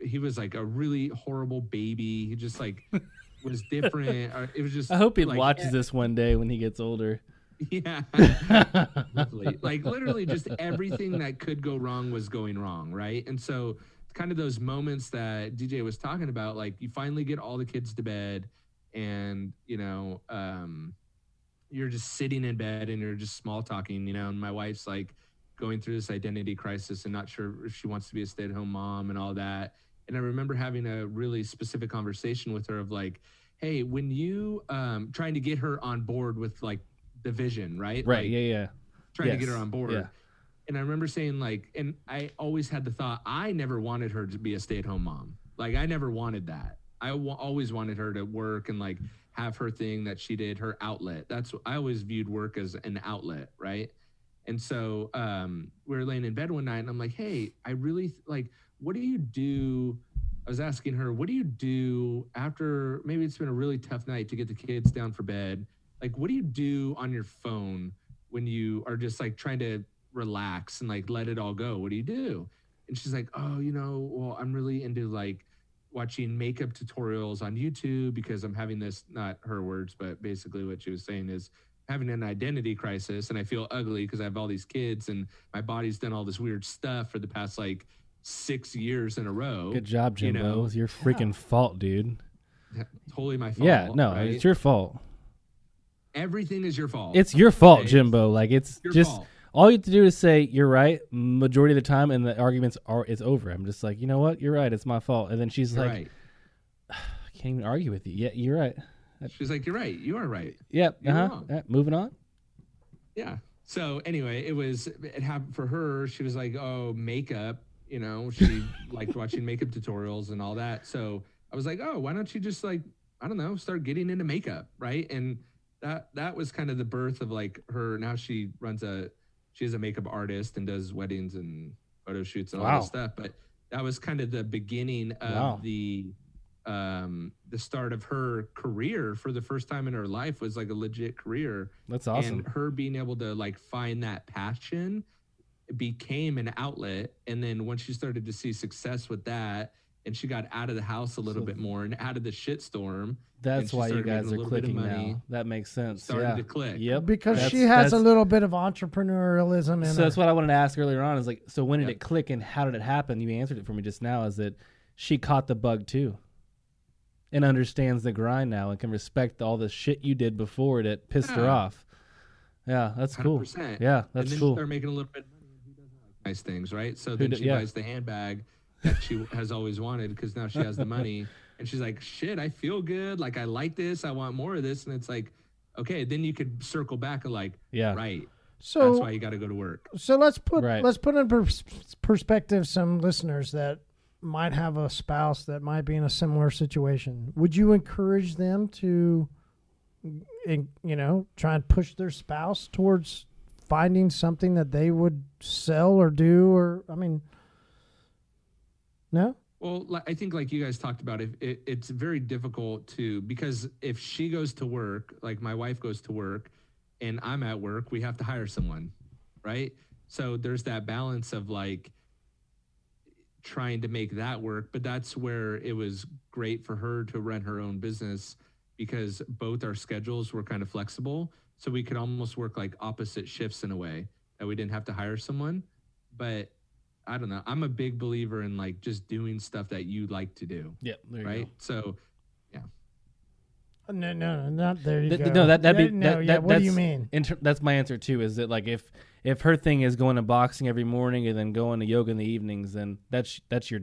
he was like a really horrible baby. He just like *laughs* was different. Uh, it was just. I hope he like, watches *laughs* this one day when he gets older. Yeah, *laughs* like literally, just everything that could go wrong was going wrong, right? And so, kind of those moments that DJ was talking about, like you finally get all the kids to bed, and you know, um, you're just sitting in bed and you're just small talking, you know. And my wife's like going through this identity crisis and not sure if she wants to be a stay at home mom and all that. And I remember having a really specific conversation with her of like, hey, when you um trying to get her on board with like the vision, right? Right. Like, yeah. Yeah. trying to get her on board. Yeah. And I remember saying like, and I always had the thought I never wanted her to be a stay-at-home mom. Like I never wanted that. I w- always wanted her to work and like have her thing that she did, her outlet. That's I always viewed work as an outlet, right? And so um, we were laying in bed one night, and I'm like, "Hey, I really like. What do you do?" I was asking her, "What do you do after maybe it's been a really tough night to get the kids down for bed? Like, what do you do on your phone when you are just like trying to relax and like let it all go? What do you do?" And she's like, "Oh, you know, well, I'm really into like." watching makeup tutorials on YouTube because I'm having this, not her words, but basically what she was saying is having an identity crisis and I feel ugly because I have all these kids and my body's done all this weird stuff for the past like six years in a row. Good job, you Jimbo. know, it's your freaking fault, dude. *laughs* Totally my fault. yeah. No, right? it's your fault. everything is your fault. It's your fault, Okay? Jimbo. Like it's Your just fault. All you have to do is say you're right majority of the time, and the arguments are it's over. I'm just like, you know what? You're right. It's my fault. And then she's You're like, right. I can't even argue with you. Yeah, you're right. She's like, You're right. You are right. Yep. You're Uh huh. wrong. Yeah, moving on. Yeah. So anyway, it was it happened for her. She was like, "Oh, makeup." You know, she *laughs* liked watching makeup tutorials and all that. So I was like, "Oh, why don't you just like I don't know, start getting into makeup, right?" And that that was kind of the birth of like her. Now she runs a she's a makeup artist and does weddings and photo shoots and all Wow. that stuff. But that was kind of the beginning of Wow. the um the start of her career for the first time in her life was like a legit career That's awesome. and her being able to like find that passion became an outlet and then once she started to see success with that and she got out of the house a little So- bit more and out of the shitstorm That's why you guys are little bit of clicking money, now. That makes sense. started yeah. to click. Yep. because That's- she has a little bit of entrepreneurialism in So her. that's what I wanted to ask earlier on. Is like, so when did Yep. it click and how did it happen? You answered it for me just now. Is that she caught the bug too, and understands the grind now and can respect all the shit you did before that pissed her off. Yeah, that's cool. 100%. Yeah, and that's then cool. she started making a little bit of money and who doesn't like nice things right so Who then do- she yeah. buys the handbag that she has always wanted because now she has the money *laughs* and she's like shit i feel good like i like this i want more of this and it's like okay then you could circle back and like Yeah. right so that's why you got to go to work So let's put Right. let's put in pers- perspective some listeners that might have a spouse that might be in a similar situation. Would you encourage them to, you know, try and push their spouse towards finding something that they would sell or do? Or I mean, no. Well, I think like you guys talked about, it, it, it's very difficult to because if she goes to work, like my wife goes to work, and I'm at work, we have to hire someone, right? So there's that balance of like trying to make that work, but that's where it was great for her to run her own business because both our schedules were kind of flexible, so we could almost work like opposite shifts in a way that we didn't have to hire someone, but I don't know. I'm a big believer in like just doing stuff that you like to do, Yeah, there you right? go. So No, uh, no, no, not there. You Th- go. no, that that'd Yeah, be no. that, yeah, that- what do you mean? Inter- that's my answer too. Is that like if if her thing is going to boxing every morning and then going to yoga in the evenings, then that's that's your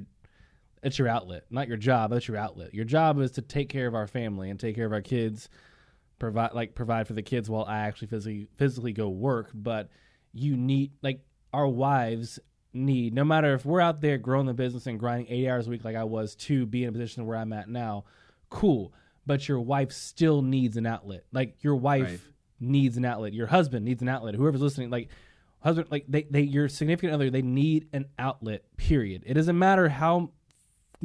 that's your outlet, not your job. That's your outlet. Your job is to take care of our family and take care of our kids, provide like provide for the kids while I actually physically physically go work. But you need like our wives need no matter if we're out there growing the business and grinding eight hours a week like I was to be in a position where I'm at now, cool. But your wife still needs an outlet. Like your wife Right. needs an outlet. Your husband needs an outlet. Whoever's listening, like husband, like they, they your significant other, they need an outlet. Period. It doesn't matter how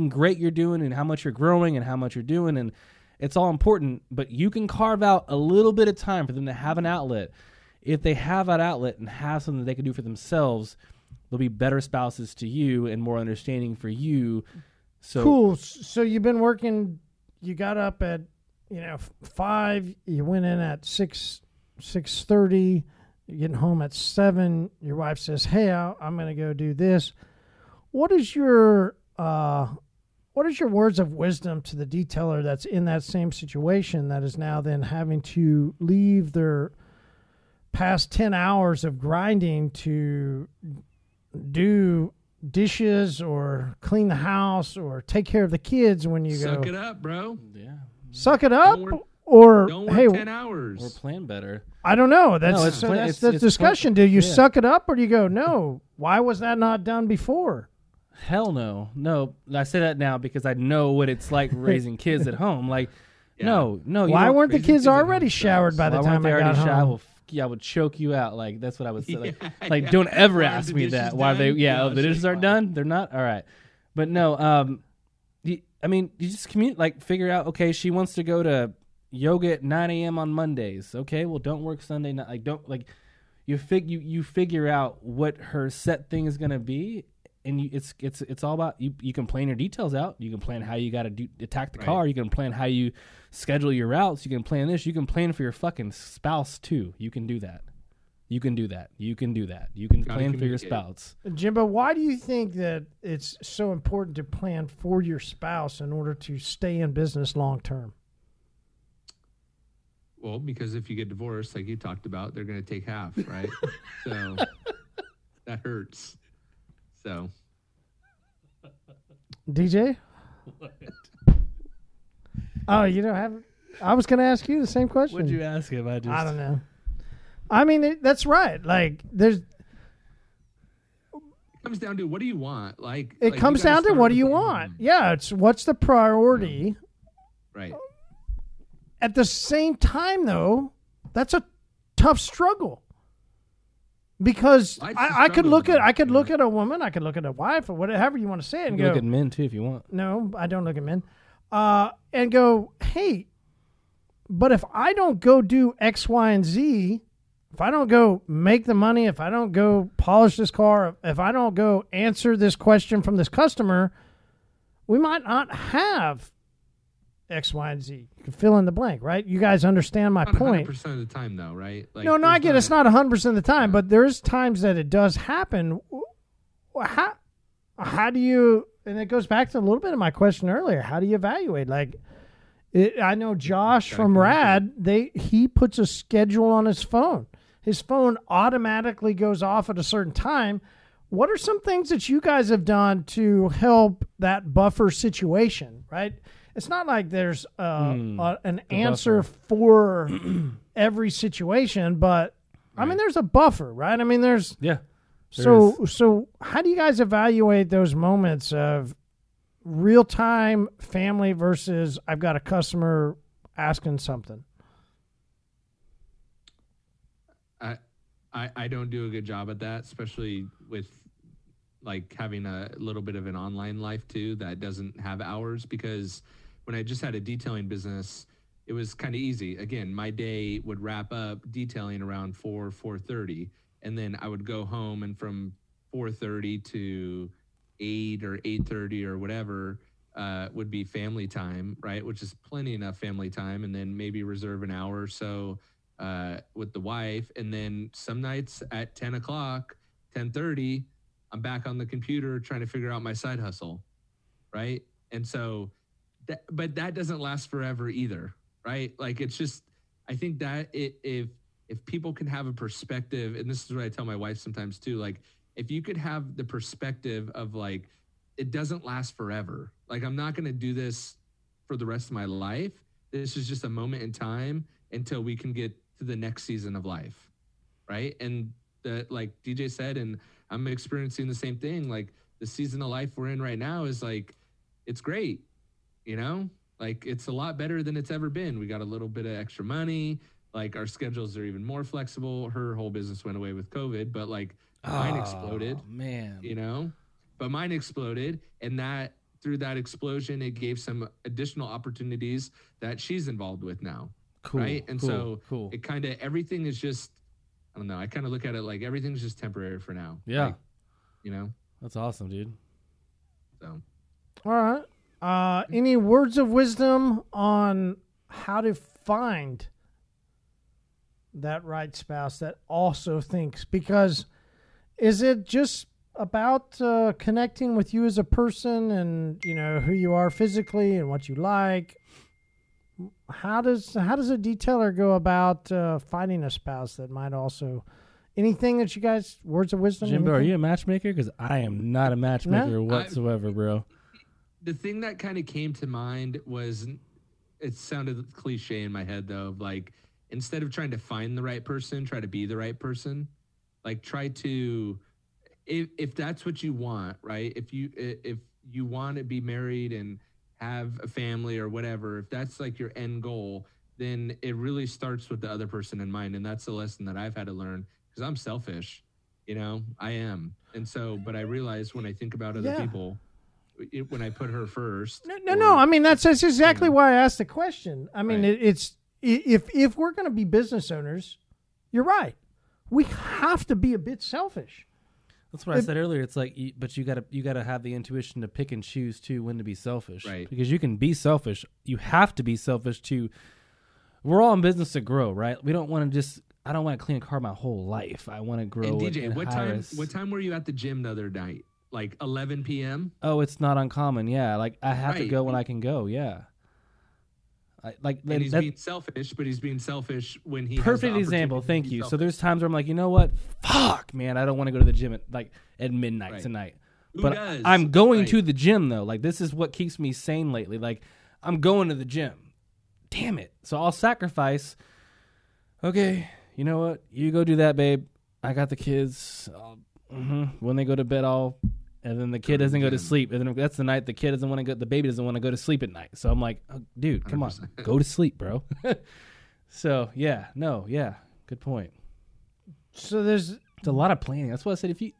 great you're doing and how much you're growing and how much you're doing and it's all important but you can carve out a little bit of time for them to have an outlet if they have that outlet and have something that they can do for themselves they'll be better spouses to you and more understanding for you so cool. So you've been working. You got up at you know five. You went in at six six thirty. You're getting home at seven. Your wife says, "Hey, I'm going to go do this." What is your uh, what is your words of wisdom to the detailer that's in that same situation that is now then having to leave their past ten hours of grinding to do dishes or clean the house or take care of the kids when you suck go Suck it up, bro. yeah Suck it up, work- or Don't work hey, ten or hours. plan better. I don't know. That's No, it's so plan- that's it's- the it's plan- discussion. Do you yeah. suck it up, or do you go, no? Why was that not done before? Hell no, no. I say that now because I know what it's like *laughs* raising kids at home. Like, no, no. Why weren't the kids kids already showered by the Why time they I already got home? will, f- yeah, I would choke you out. Like that's what I would say. Like, *laughs* Yeah, like yeah. don't ever Are ask me that. Why they? Yeah, Yeah, oh, the dishes are fine. done. They're not. All right, but no. Um, you, I mean, you just commute. Like, figure out. Okay, she wants to go to yoga at 9 a.m. on Mondays. Okay, well, don't work Sunday night. Like, don't like. You fig you you figure out what her set thing is gonna be, and you, it's it's it's all about you. You can plan your details out. You can plan how you got to attack the Right. car. You can plan how you schedule your routes. You can plan this. You can plan for your fucking spouse too. You can do that. You can do that. You can do that. You can plan for your spouse. Jimbo, why do you think that it's so important to plan for your spouse in order to stay in business long term? Well, because if you get divorced, like you talked about, they're going to take half, right? *laughs* so that hurts. So DJ? *laughs* Oh, you don't have. I was going to ask you the same question. What'd you ask him? I just I don't know. I mean, it, that's right. Like, there's. it comes down to what do you want? Like It like, comes down to what do you want? end. Yeah, it's what's the priority. Right. At the same time, though, that's a tough struggle because I, a I, I could look at I could look at a woman, I could look at a wife, or whatever you want to say it, You and can go, look at men too if you want. no, I don't look at men, uh, and go, hey, but if I don't go do X, Y, and Z, if I don't go make the money, if I don't go polish this car, if I don't go answer this question from this customer, we might not have X, Y, and Z. You can fill in the blank, right? You guys understand my Not point. 100% of the time, though, right? Like, no, no, I get it. it's not 100% of the time, but there's times that it does happen. How, how do you, and it goes back to a little bit of my question earlier, how do you evaluate? Like, it, I know Josh from. Rad, they he puts a schedule on his phone. His phone automatically goes off at a certain time. What are some things that you guys have done to help that buffer situation, right? It's not like there's uh, Hmm, a, an the answer buffer. for *clears throat* every situation, but I mean, there's a buffer, right? I mean, there's Yeah. There so so. How do you guys evaluate those moments of real time family versus I've got a customer asking something? I, I I don't do a good job at that, especially with like having a little bit of an online life too that doesn't have hours because when I just had a detailing business, it was kind of easy. Again, my day would wrap up detailing around 4 4:30 and then I would go home and from 4:30 to 8 or 8:30 or whatever uh, would be family time, right? Which is plenty enough family time and then maybe reserve an hour or so uh, with the wife, and then some nights at ten o'clock, ten thirty, I'm back on the computer trying to figure out my side hustle, right? And so, that, but that doesn't last forever either, right? Like it's just, I think that it, if if people can have a perspective, and this is what I tell my wife sometimes too, like if you could have the perspective of like, it doesn't last forever. Like I'm not going to do this for the rest of my life. This is just a moment in time until we can get to the next season of life. Right. And the, like DJ said, and I'm experiencing the same thing. Like the season of life we're in right now is like, it's great. You know, like it's a lot better than it's ever been. We got a little bit of extra money. Like our schedules are even more flexible. Her whole business went away with COVID, but like mine exploded Oh, man. you know but mine exploded and that through that explosion it gave some additional opportunities that she's involved with now Cool. right and cool, so cool. it kind of everything is just i don't know i kind of look at it like everything's just temporary for now Yeah. Like, you know That's awesome, dude. so All right. Uh, any words of wisdom on how to find that right spouse that also thinks? Because is it just about uh, connecting with you as a person and you know who you are physically and what you like? How does how does a detailer go about uh, finding a spouse that might also? Anything that you guys words of wisdom? Jimbo, are you a matchmaker? Because I am not a matchmaker No? whatsoever, bro. The thing that kind of came to mind was it sounded cliche in my head though. Of like instead of trying to find the right person, try to be the right person. Like try to, if if that's what you want, right? If you if you want to be married and have a family or whatever, if that's like your end goal, then it really starts with the other person in mind, and that's the lesson that I've had to learn because I'm selfish. You know, I am, and so, but I realize when I think about other Yeah. people, it, when I put her first. No, no, or- no. I mean, that's that's exactly know. why I asked the question. I mean, Right. it, it's if if we're going to be business owners, you're right. We have to be a bit selfish. That's what I said earlier. It's like, but you gotta you gotta have the intuition to pick and choose too when to be selfish, Right. Because you can be selfish. You have to be selfish to. We're all in business to grow, right? We don't want to just. I don't want to clean a car my whole life. I want to grow. And DJ, in what high time? risk. What time were you at the gym the other night? Like 11 p.m. Oh, it's not uncommon. Yeah, like I have to go when I can go. Yeah. I, like And he's that- being selfish, but he's being selfish when he. perfect example. Thank you. So there's times where I'm like, you know what? Fuck, man, I don't want to go to the gym at like at midnight Right. tonight. Who but does? I'm going Right. to the gym though. Like this is what keeps me sane lately. Like I'm going to the gym. Damn it. So I'll sacrifice. Okay, you know what? You go do that, babe. I got the kids. I'll, mhm. When they go to bed, I'll. And then the kid doesn't go to sleep. And then that's the night the kid doesn't want to go. The baby doesn't want to go to sleep at night. So I'm like, oh, dude, come on, 100%. go to sleep, bro. *laughs* so yeah, no, yeah, good point. So there's It's a lot of planning. That's why I said if you,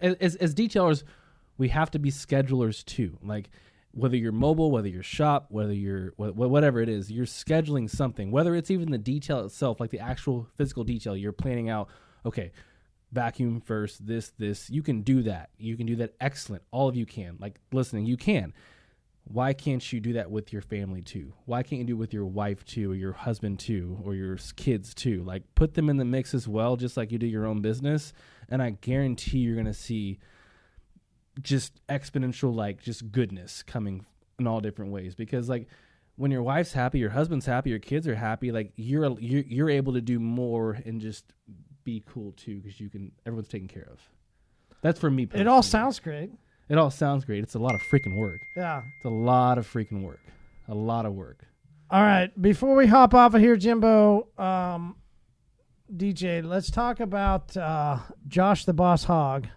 as as detailers, we have to be schedulers too. Like whether you're mobile, whether you're shop, whether you're wh- wh- whatever it is, you're scheduling something. Whether it's even the detail itself, like the actual physical detail, you're planning out. Okay, vacuum first. This this you can do that. You can do that. Excellent. All of you can. Like listening, you can. Why can't you do that with your family too? Why can't you do it with your wife too, or your husband too, or your kids too? Like put them in the mix as well, just like you do your own business. And I guarantee you're gonna see just exponential, like just goodness coming in all different ways. Because like when your wife's happy, your husband's happy, your kids are happy, like you're, you're able to do more and just be cool too, because you can everyone's taken care of. That's for me. it all sounds great. It all sounds great. It's a lot of freaking work. Yeah. It's a lot of freaking work. A lot of work. All right. Before we hop off of here, Jimbo, um, DJ, let's talk about uh, Josh the Boss Hog.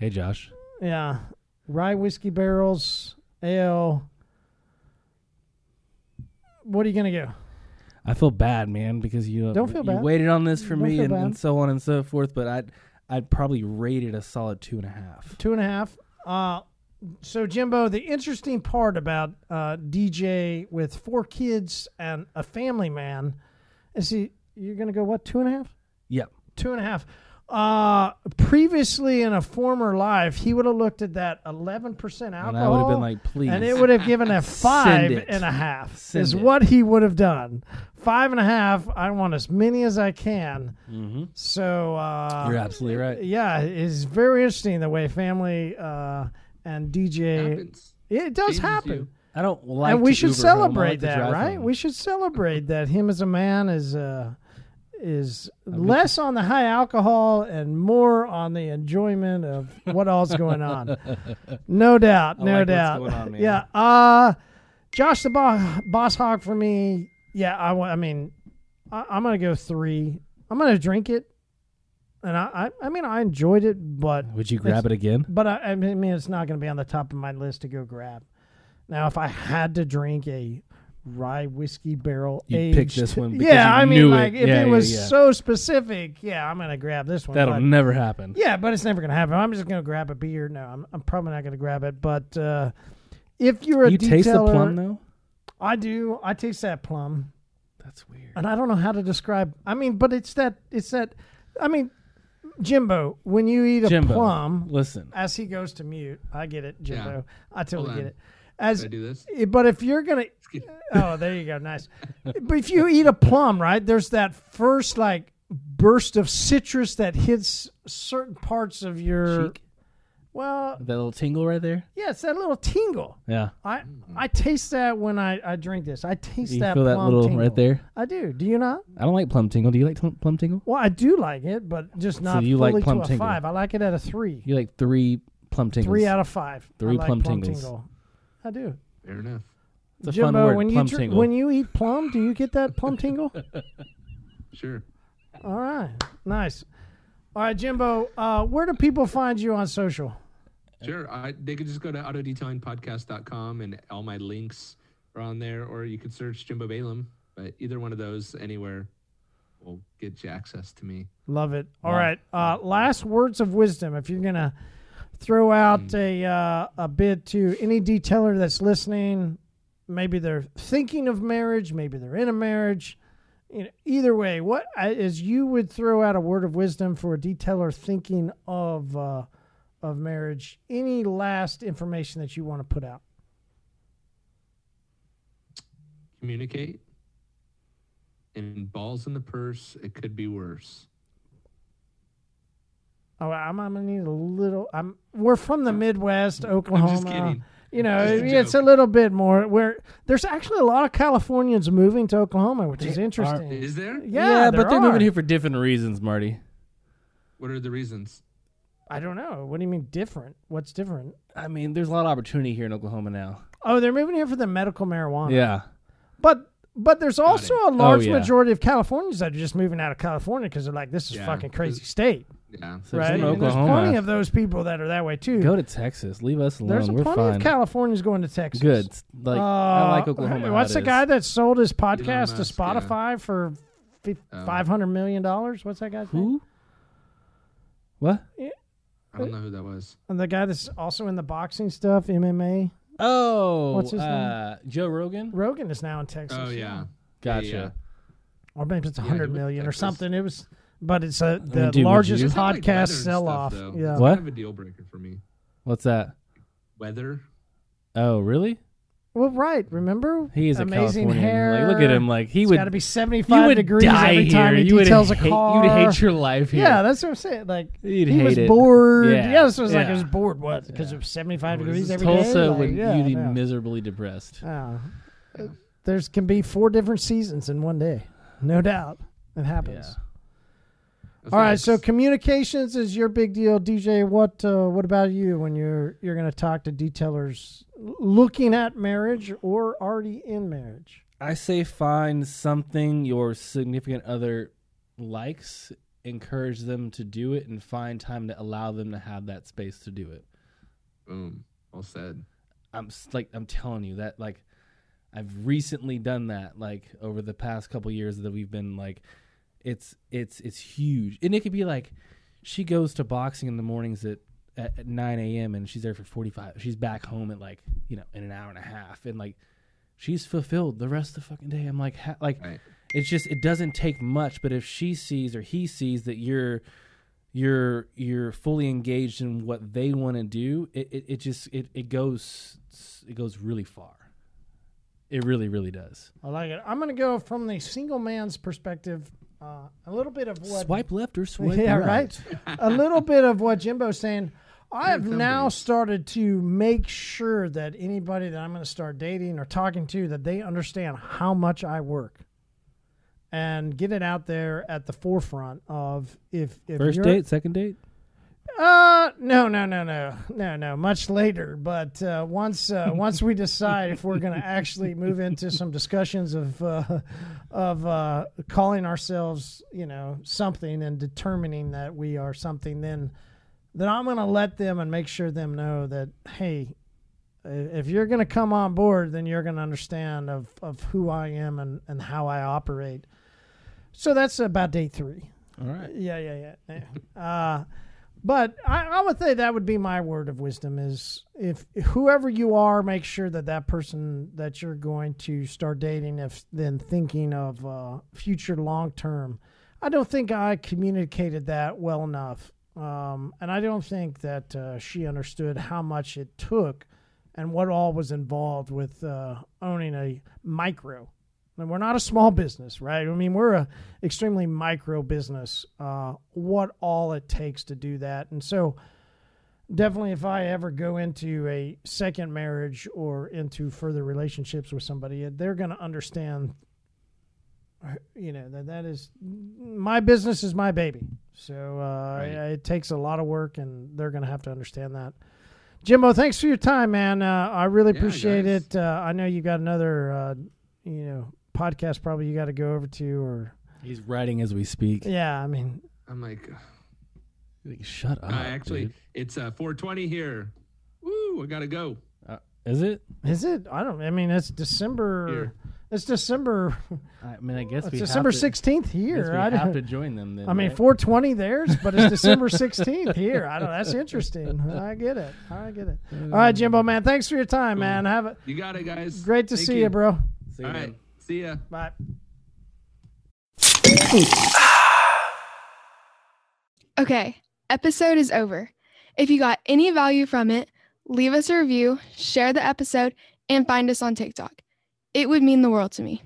Hey, Josh. Yeah. Rye whiskey barrels, ale. What are you going to go? I feel bad, man, because you Don't feel you bad. waited on this for Don't me and, and so on and so forth. But I'd I'd probably rate it a solid two and a half. Two and a half. Uh, so, Jimbo, the interesting part about uh, DJ with four kids and a family man is he, you're going to go, what, two and a half? Yep. Two and a half. Uh, previously in a former life, he would have looked at that 11% alcohol. And I would have been like, please. and it would have given a *laughs* five it. and a half. Send is it. what he would have done. Five and a half. I want as many as I can. hmm So uh, You're absolutely right. yeah, it's very interesting the way family uh, and DJ. happens. It does Changes happen, you. I don't like. and we to should Uber celebrate like that, drive right? home. We should celebrate that him as a man is uh, is less on the high alcohol and more on the enjoyment of what all's going on. *laughs* No doubt, no like doubt. on. Yeah, uh, Josh the bo- Boss Hog for me. Yeah, I, I mean, I, I'm gonna go three. I'm gonna drink it, and I, I, I mean, I enjoyed it, but Would you grab it again? but I, I mean, it's not going to be on the top of my list to go grab. Now, if I had to drink a rye whiskey barrel You'd aged, pick this one *laughs* because yeah, you I mean, knew it. like if Yeah, it yeah, was yeah. so specific, yeah, I'm going to grab this one. That'll but- never happen. yeah, but it's never going to happen. I'm just going to grab a beer. No, I'm, I'm probably not going to grab it. But uh, if you're a You taste the detailer- plum though. I do. I taste that plum That's weird. and I don't know how to describe. I mean, but it's that. It's that. I mean, Jimbo, when you eat a Jimbo, plum, listen. as he goes to mute, I get it, Jimbo. Yeah. I totally Hold get on. it. As Should I do this? eh, but if you're gonna, *laughs* oh, there you go, nice. but if you eat a plum, right? There's that first like burst of citrus that hits certain parts of your. Cheek. Well, That little tingle right there. yeah, it's that little tingle. Yeah. I I taste that when I, I drink this. I taste You that feel that little tingle. right there. I do. Do you not? I don't like plum tingle. Do you like plum- plum tingle? Well, I do like it, but just not you like plum to a tingle. five. I like it at a three. You like three plum tingles. Three out of five. Three I like plum plum tingles. tingle. I do. Fair enough. It's a Jimbo, fun word. when you plum dr- tingle. when you eat plum, do you get that plum tingle? *laughs* Sure. All right, nice. All right, Jimbo, uh, where do people find you on social? Sure. I, they could just go to autodetailingpodcast.com and all my links are on there, or you could search Jimbo Balaam. But either one of those, anywhere, will get you access to me. Love it. All Wow. right, uh, last words of wisdom. If you're gonna throw out Hmm. a uh, a bit to any detailer that's listening, maybe they're thinking of marriage, maybe they're in a marriage. You know, either way, what I- as you would throw out a word of wisdom for a detailer thinking of uh, of marriage? Any last information that you want to put out? Communicate. And balls in the purse, it could be worse. Oh, I'm, I'm gonna need a little. I'm. We're from the Midwest, Oklahoma. I'm just kidding. You know, Just a it's a little bit more. Where there's actually a lot of Californians moving to Oklahoma, which is They are- interesting. Is there? yeah, but there they're are. moving here for different reasons, Marty. What are the reasons? I don't know. What do you mean different? What's different? I mean, there's a lot of opportunity here in Oklahoma now. Oh, they're moving here for the medical marijuana. Yeah. but but there's also a Oh, large yeah. majority of Californians that are just moving out of California because they're like, this is Yeah. fucking crazy state, Yeah. So right? if And there's plenty of those people that are that way too. go to Texas. Leave us alone. there's We're plenty fine. of Californians going to Texas. Good. Like I like Uh, Oklahoma. What's it the is. guy that sold his podcast Musk, to yeah. Spotify for Oh. five hundred million dollars? What's that guy's name? Who? What? I don't know who that was. And the guy that's also in the boxing stuff, MMA. Oh, What's his name? uh, Joe Rogan. Rogan is now in Texas. Oh, yeah. Gotcha. Yeah, yeah. or maybe it's a Yeah, hundred he went to or something. It was, but it's a, the dude, would largest you? Just have, like, weather podcast and sell stuff, off. though. Yeah. It's What? Kind of a deal breaker for me. What's that? Weather. Oh, really? Well, right. Remember, He is a amazing Californian. hair. Like, look at him. Like he It's would. got to be you seventy-five would degrees die every time here. he you would details a car. You'd hate your life here. Yeah, that's what I'm saying. Like You'd he hate was it. bored. Yeah. Yeah, this was like Yeah. he was bored. What? Because it was seventy-five What degrees is every this, day. Tulsa Like, would yeah, you'd be yeah. miserably depressed. Yeah. There's can be four different seasons in one day, no doubt. It happens. Yeah. That's All right, so communications is your big deal, DJ. What uh, what about you when you're you're going to talk to detailers looking at marriage or already in marriage? I say find something your significant other likes, encourage them to do it, and find time to allow them to have that space to do it. Boom. Well said. I'm like I'm telling you that like I've recently done that like over the past couple years that we've been like it's it's it's huge and it could be like she goes to boxing in the mornings at at, at 9 a.m and she's there for 45 she's back home at like you know in an hour and a half and like she's fulfilled the rest of the fucking day i'm like ha- like Right. it's just it doesn't take much but if she sees or he sees that you're you're you're fully engaged in what they want to do it, it, it just it, it goes it goes really far it really really does I like it. I'm going to go from the single man's perspective. Uh, a little bit of what swipe left or swipe yeah, right, right. a little bit of what Jimbo's saying. I have now started to make sure that anybody that I'm going to start dating or talking to that they understand how much I work, and get it out there at the forefront of if if first you're, date second date Uh, no, no, no, no, no, no. Much later, but uh, once uh, *laughs* once we decide if we're going to actually move into some discussions of uh, of uh, calling ourselves, you know, something and determining that we are something, then then I'm going to let them and make sure them know that hey, if you're going to come on board, then you're going to understand of of who I am and and how I operate. So that's about day three. all right Yeah, yeah, yeah. yeah. uh, but I, I would say that would be my word of wisdom is if whoever you are, make sure that that person that you're going to start dating, if then thinking of uh, future long term. I don't think I communicated that well enough, um, and I don't think that uh, she understood how much it took and what all was involved with uh, owning a micro. And we're not a small business, right? I mean, we're a extremely micro business. Uh, what all it takes to do that, and so definitely, if I ever go into a second marriage or into further relationships with somebody, they're going to understand. You know that that is my business is my baby, so uh, Right. it takes a lot of work, and they're going to have to understand that. Jimbo, thanks for your time, man. Uh, I really Yeah, appreciate guys. it. Uh, I know you got another, uh, you know, podcast probably you got to go over to, or He's writing as we speak. yeah, I mean, I'm like, Like, Shut up. uh, actually, dude. it's uh, 420 here. Woo! I gotta go. Uh, is it? is it? I don't. I mean, it's December. Here. It's December. I mean, I guess It's we December have to, sixteenth I here. we I, have to join them. Then, I mean, right? four twenty theirs, but it's *laughs* December sixteenth here. I don't. That's interesting. I get it. I get it. All right, Jimbo, man. Thanks for your time, man. Have it. You got it, guys. Great to Thank see you, bro. See you, All man. right. See ya. Bye. Okay, episode is over. If you got any value from it, leave us a review, share the episode, and find us on TikTok. It would mean the world to me.